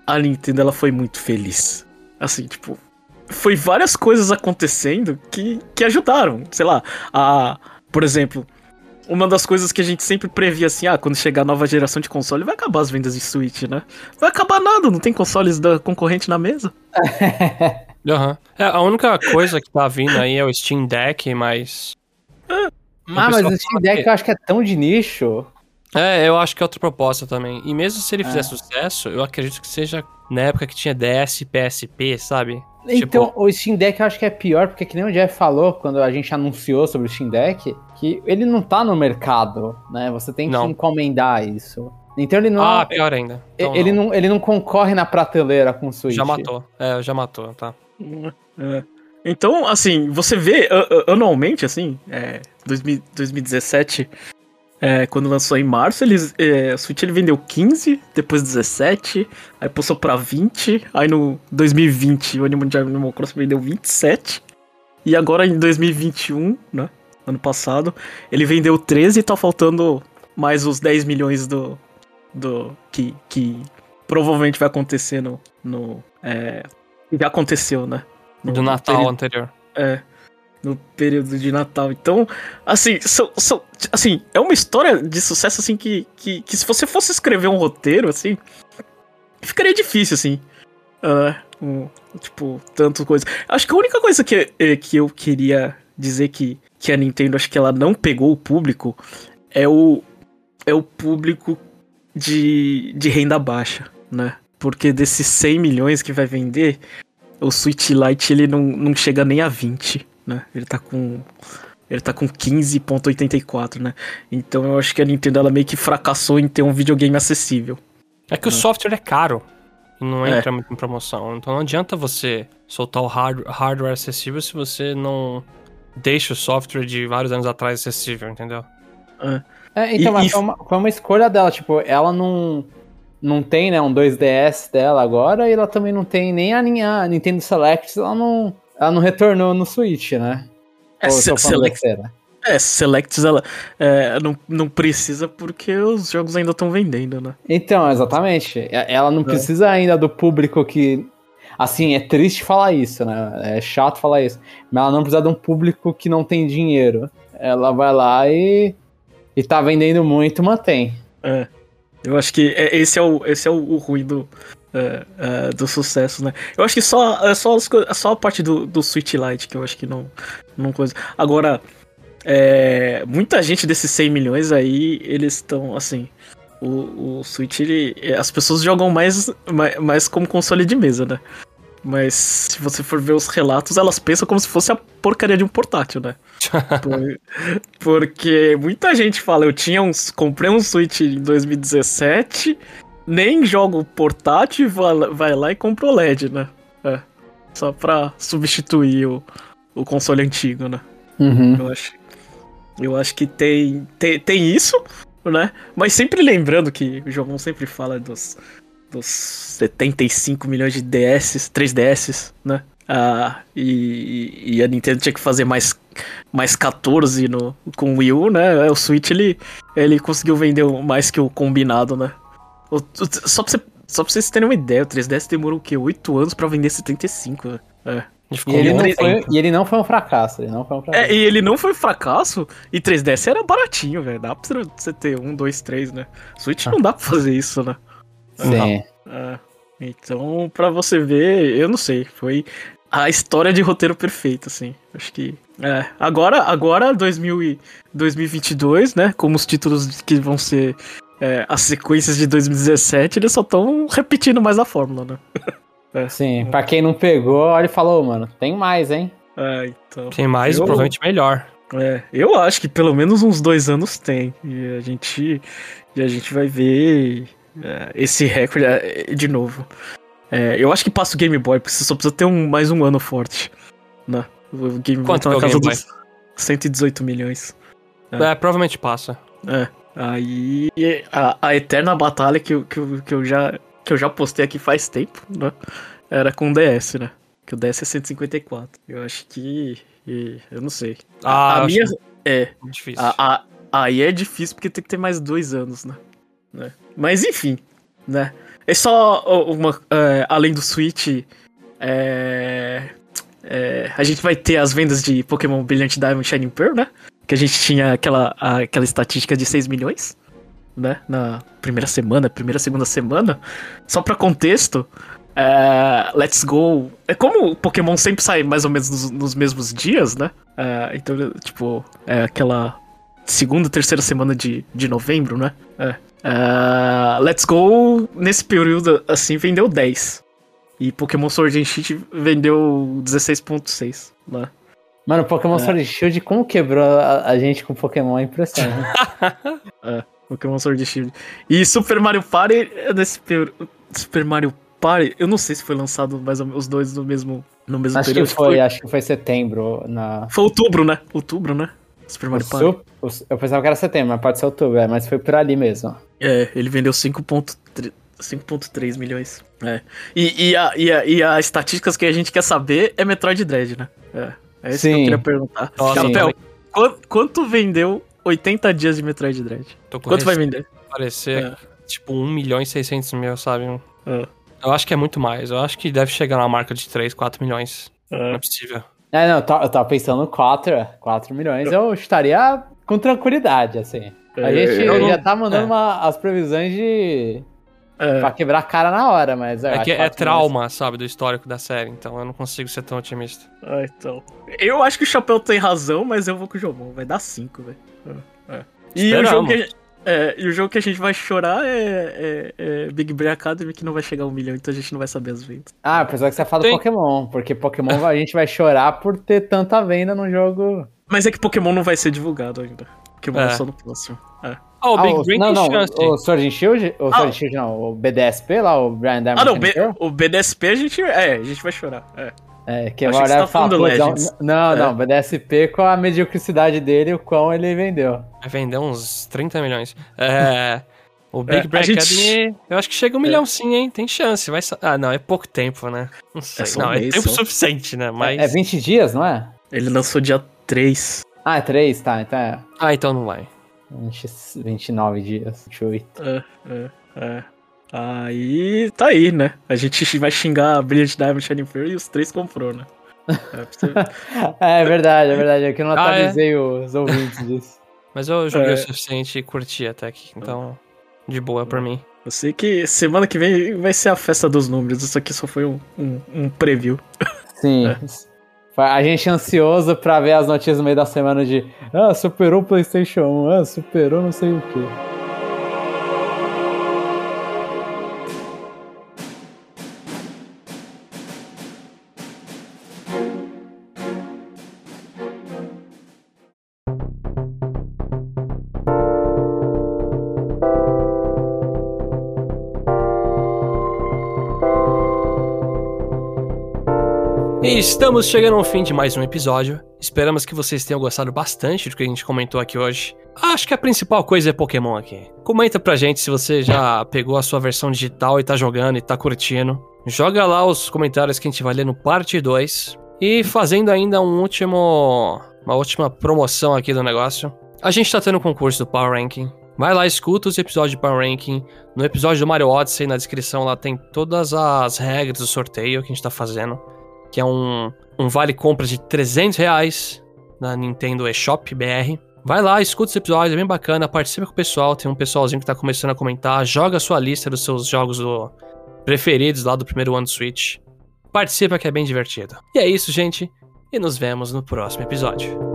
a Nintendo ela foi muito feliz. Assim, tipo, foi várias coisas acontecendo que, que ajudaram. Sei lá, a, por exemplo, uma das coisas que a gente sempre previa assim, ah, quando chegar a nova geração de console, vai acabar as vendas de Switch, né? Vai acabar nada, não tem consoles da concorrente na mesa. Aham. É, a única coisa que tá vindo aí é o Steam Deck, mas. Ah, mas o Steam Deck que- eu acho que é tão de nicho. É, eu acho que é outra proposta também. E mesmo se ele fizer É. sucesso, eu acredito que seja na época que tinha DS e PSP, sabe? Então, Tipo- o Steam Deck eu acho que é pior, porque que nem o Jeff falou quando a gente anunciou sobre o Steam Deck, que ele não tá no mercado, né? Você tem que Não. encomendar isso. Então ele não. Ah, pior ainda. Então, ele, não. ele não concorre na prateleira com o Switch. Já matou. É, já matou, tá. É. Então, assim, você vê anualmente, assim, é, 2000 2017, é, quando lançou em março, eles, é, o Switch ele vendeu 15, depois 17, aí passou pra 20, aí no 2020 o Animal, Animal Crossing vendeu 27, e agora em 2021, né, ano passado, ele vendeu 13 e tá faltando mais os 10 milhões do, do que, que provavelmente vai acontecer no, no é, já aconteceu, né? No- Do Natal período- anterior. é, no período de Natal. Então, assim, assim, é uma história de sucesso, assim, que, que, que se você fosse escrever um roteiro, assim, ficaria difícil, assim. Ah, um, tipo, tanto coisa. Acho que a única coisa que, eh, que eu queria dizer que, que a Nintendo, acho que ela não pegou o público, é o, é o público de, de renda baixa, né? Porque desses 100 milhões que vai vender, o Switch Lite ele não, não chega nem a 20, né? Ele tá com ele tá com 15.84, né? Então eu acho que a Nintendo ela meio que fracassou em ter um videogame acessível. É que o software é caro. E não É. entra muito em promoção. Então não adianta você soltar o hard- hardware acessível se você não deixa o software de vários anos atrás acessível, entendeu? É, então, E- mas e- foi, uma, foi uma escolha dela, tipo, ela não, não tem, né, um 2DS dela agora, e ela também não tem nem a, nem a Nintendo Select, ela não, ela não retornou no Switch, né? É, se- select-? É, Selects ela é, não, não precisa porque os jogos ainda estão vendendo, né? Então, exatamente. Ela não precisa ainda do público que. Assim, é triste falar isso, né? É chato falar isso. Mas ela não precisa de um público que não tem dinheiro. Ela vai lá e. E tá vendendo muito, mantém. É. Eu acho que é- esse é o, esse é o, o ruim do, é, do sucesso, né? Eu acho que só, é só, as só a parte do, do Switch Lite que eu acho que não, não coisa. Agora, é, muita gente desses 100 milhões aí, eles estão, assim. O, o Switch, ele, as pessoas jogam mais, mais, mais como console de mesa, né? Mas se você for ver os relatos, elas pensam como se fosse a porcaria de um portátil, né? Por- porque muita gente fala, eu tinha uns. Comprei um Switch em 2017, nem jogo portátil vai, lá- e compra o LED, né? É. Só pra substituir o, o console antigo, né? Uhum. Eu acho. Eu acho que tem, tem, tem isso, né? Mas sempre lembrando que o João sempre fala dos, dos 75 milhões de DS, 3DS, né? Ah, e, e a Nintendo tinha que fazer mais, mais 14 no, com o Wii U, né? O Switch ele, ele conseguiu vender mais que o combinado, né? O- o- só, pra você, só pra vocês terem uma ideia, o 3DS demorou o quê? 8 anos pra vender 75, né? É. E ficou ele, não muito foi, e ele não foi um fracasso. Ele não foi um fracasso. É, e ele não foi fracasso, e 3DS era baratinho, velho. Dá pra você ter um, dois, três, né? Switch não dá pra fazer isso, né? Sim. É, então, pra você ver, eu não sei, foi a história de roteiro perfeito, assim. Acho que. É, agora, agora 2000 e 2022, né? Como os títulos que vão ser é, as sequências de 2017, eles só estão repetindo mais a fórmula, né? Sim. Pra quem não pegou, olha e falou, mano, tem mais, hein? É, então. Tem mais Eu- provavelmente melhor. É, eu acho que pelo menos uns dois anos tem. E a gente, e a gente vai ver é, esse recorde é, de novo. É, eu acho que passa o Game Boy, porque você só precisa ter um, mais um ano forte. Né? O Game Boy Quanto tá na que é o casa dos 118 milhões. É. É, provavelmente passa. É. Aí a, a eterna batalha que, eu- que, que, eu já, que eu já postei aqui faz tempo, né? Era com o DS, né? Que o DS é 154. Eu acho que. eu não sei. A- Ah, a minha. acho É. Difícil. A, a- aí é difícil porque tem que ter mais dois anos, né? Né? Mas enfim, né? É só uma. é, além do Switch, é, é, a gente vai ter as vendas de Pokémon Brilliant Diamond Shining Pearl, né? Que a gente tinha aquela, aquela estatística de 6 milhões, né? Na primeira semana, primeira, segunda semana. Só pra contexto, é, Let's Go. É como o Pokémon sempre sai mais ou menos nos, nos mesmos dias, né? É, então, tipo, é aquela segunda, terceira semana de, de novembro, né? É. É, Let's Go, nesse período, assim, vendeu 10. E Pokémon Sword and Shield vendeu 16.6 lá. Mano, Pokémon É. Sword Shield, como quebrou a, a gente com Pokémon é impressionante. Pokémon Sword Shield. E Super Mario Party, é nesse período... Super Mario Party, eu não sei se foi lançado mais ou menos os dois no mesmo, no mesmo acho que período. foi, acho que foi setembro. Na... Foi outubro, né? Outubro, né? Super O Mario Party. O- Eu pensava que era setembro, mas pode ser outubro, é, mas foi por ali mesmo. É, ele vendeu 5.3 5.3 milhões. É. E, e, a, e, a, e as estatísticas que a gente quer saber é Metroid Dread, né? É. É isso que eu Sim. queria perguntar. Nossa, Chapéu, quanto, quanto vendeu 80 dias de Metroid Dread? Tô com Quanto vai vender? de parecer tipo 1 milhão e 600 mil, sabe? É. Eu acho que é muito mais. Eu acho que deve chegar na marca de 3, 4 milhões. Não É. é possível. É, não, eu tava, eu tava pensando 4, 4 milhões, eu estaria com tranquilidade, assim. A É, gente eu não- já tá mandando é. uma- as previsões de. É. pra quebrar a cara na hora, mas. É que é 4 trauma, sabe, do histórico da série. Então eu não consigo ser tão otimista. Ah, então. Eu acho que o Chapéu tem razão, mas eu vou com o Jomon. Vai dar 5, velho. É. É. E, o jogo que a gente, é, e o jogo que a gente vai chorar é, é- é Big Brain Academy, que não vai chegar a um milhão, então a gente não vai saber as vendas. Ah, apesar que você fala do Tem- Pokémon, porque Pokémon a gente vai chorar por ter tanta venda no jogo. Mas é que Pokémon não vai ser divulgado ainda. Pokémon é, É. só no próximo. É. Ah, o Ah, Big o- Brain não, tem não, chance. o Sword and Shield? O Ah. Sword and Shield não, o BDSP lá, o Brian Diamond Ah, não, o, B- BDSP a gente. É, a gente vai chorar. É. É, que agora que você é tá um- Legends. Não, É. não, BDSP com a mediocridade dele, o quão ele vendeu. Vai vender uns 30 milhões. É. O Big É, Brain gente- Academy, eu acho que chega um milhão sim, hein? Tem chance. Vai Ah, não, é pouco tempo, né? Não sei. só um não, é mês tempo só. suficiente, né? Mas. É 20 dias, não é? Ele lançou dia 3. Ah, é 3, tá, então é Ah, então não vai. 20 29 dias, 28. É, é, é. Aí tá aí, né? A gente vai xingar a Brilliant Diamond Shining Pearl e os três comprou, né? É, você- É verdade, é verdade, é que eu não Ah, é? atualizei os ouvintes disso. Mas eu joguei É. o suficiente e curti até aqui. Então, de boa pra mim. Eu sei que semana que vem vai ser a festa dos números. Isso aqui só foi um, um, um preview. Sim. Foi A gente ansioso pra ver as notícias no meio da semana de Ah, superou o Playstation 1, ah, superou não sei o que. Estamos chegando ao fim de mais um episódio. Esperamos que vocês tenham gostado bastante do que a gente comentou aqui hoje. Acho que a principal coisa é Pokémon aqui. Comenta pra gente se você já pegou a sua versão digital e tá jogando e tá curtindo. Joga lá os comentários que a gente vai ler no parte 2. E fazendo ainda um último. Uma última promoção aqui do negócio. A gente tá tendo um concurso do Power Ranking. Vai lá, escuta os episódios de Power Ranking. No episódio do Mario Odyssey, na descrição lá tem todas as regras do sorteio que a gente tá fazendo que é um, um vale compra de 300 reais na Nintendo eShop BR. Vai lá, escuta esse episódio, é bem bacana, participa com o pessoal, tem um pessoalzinho que tá começando a comentar, joga a sua lista dos seus jogos do- preferidos lá do primeiro ano Switch. Participa que é bem divertido. E é isso, gente, e nos vemos no próximo episódio.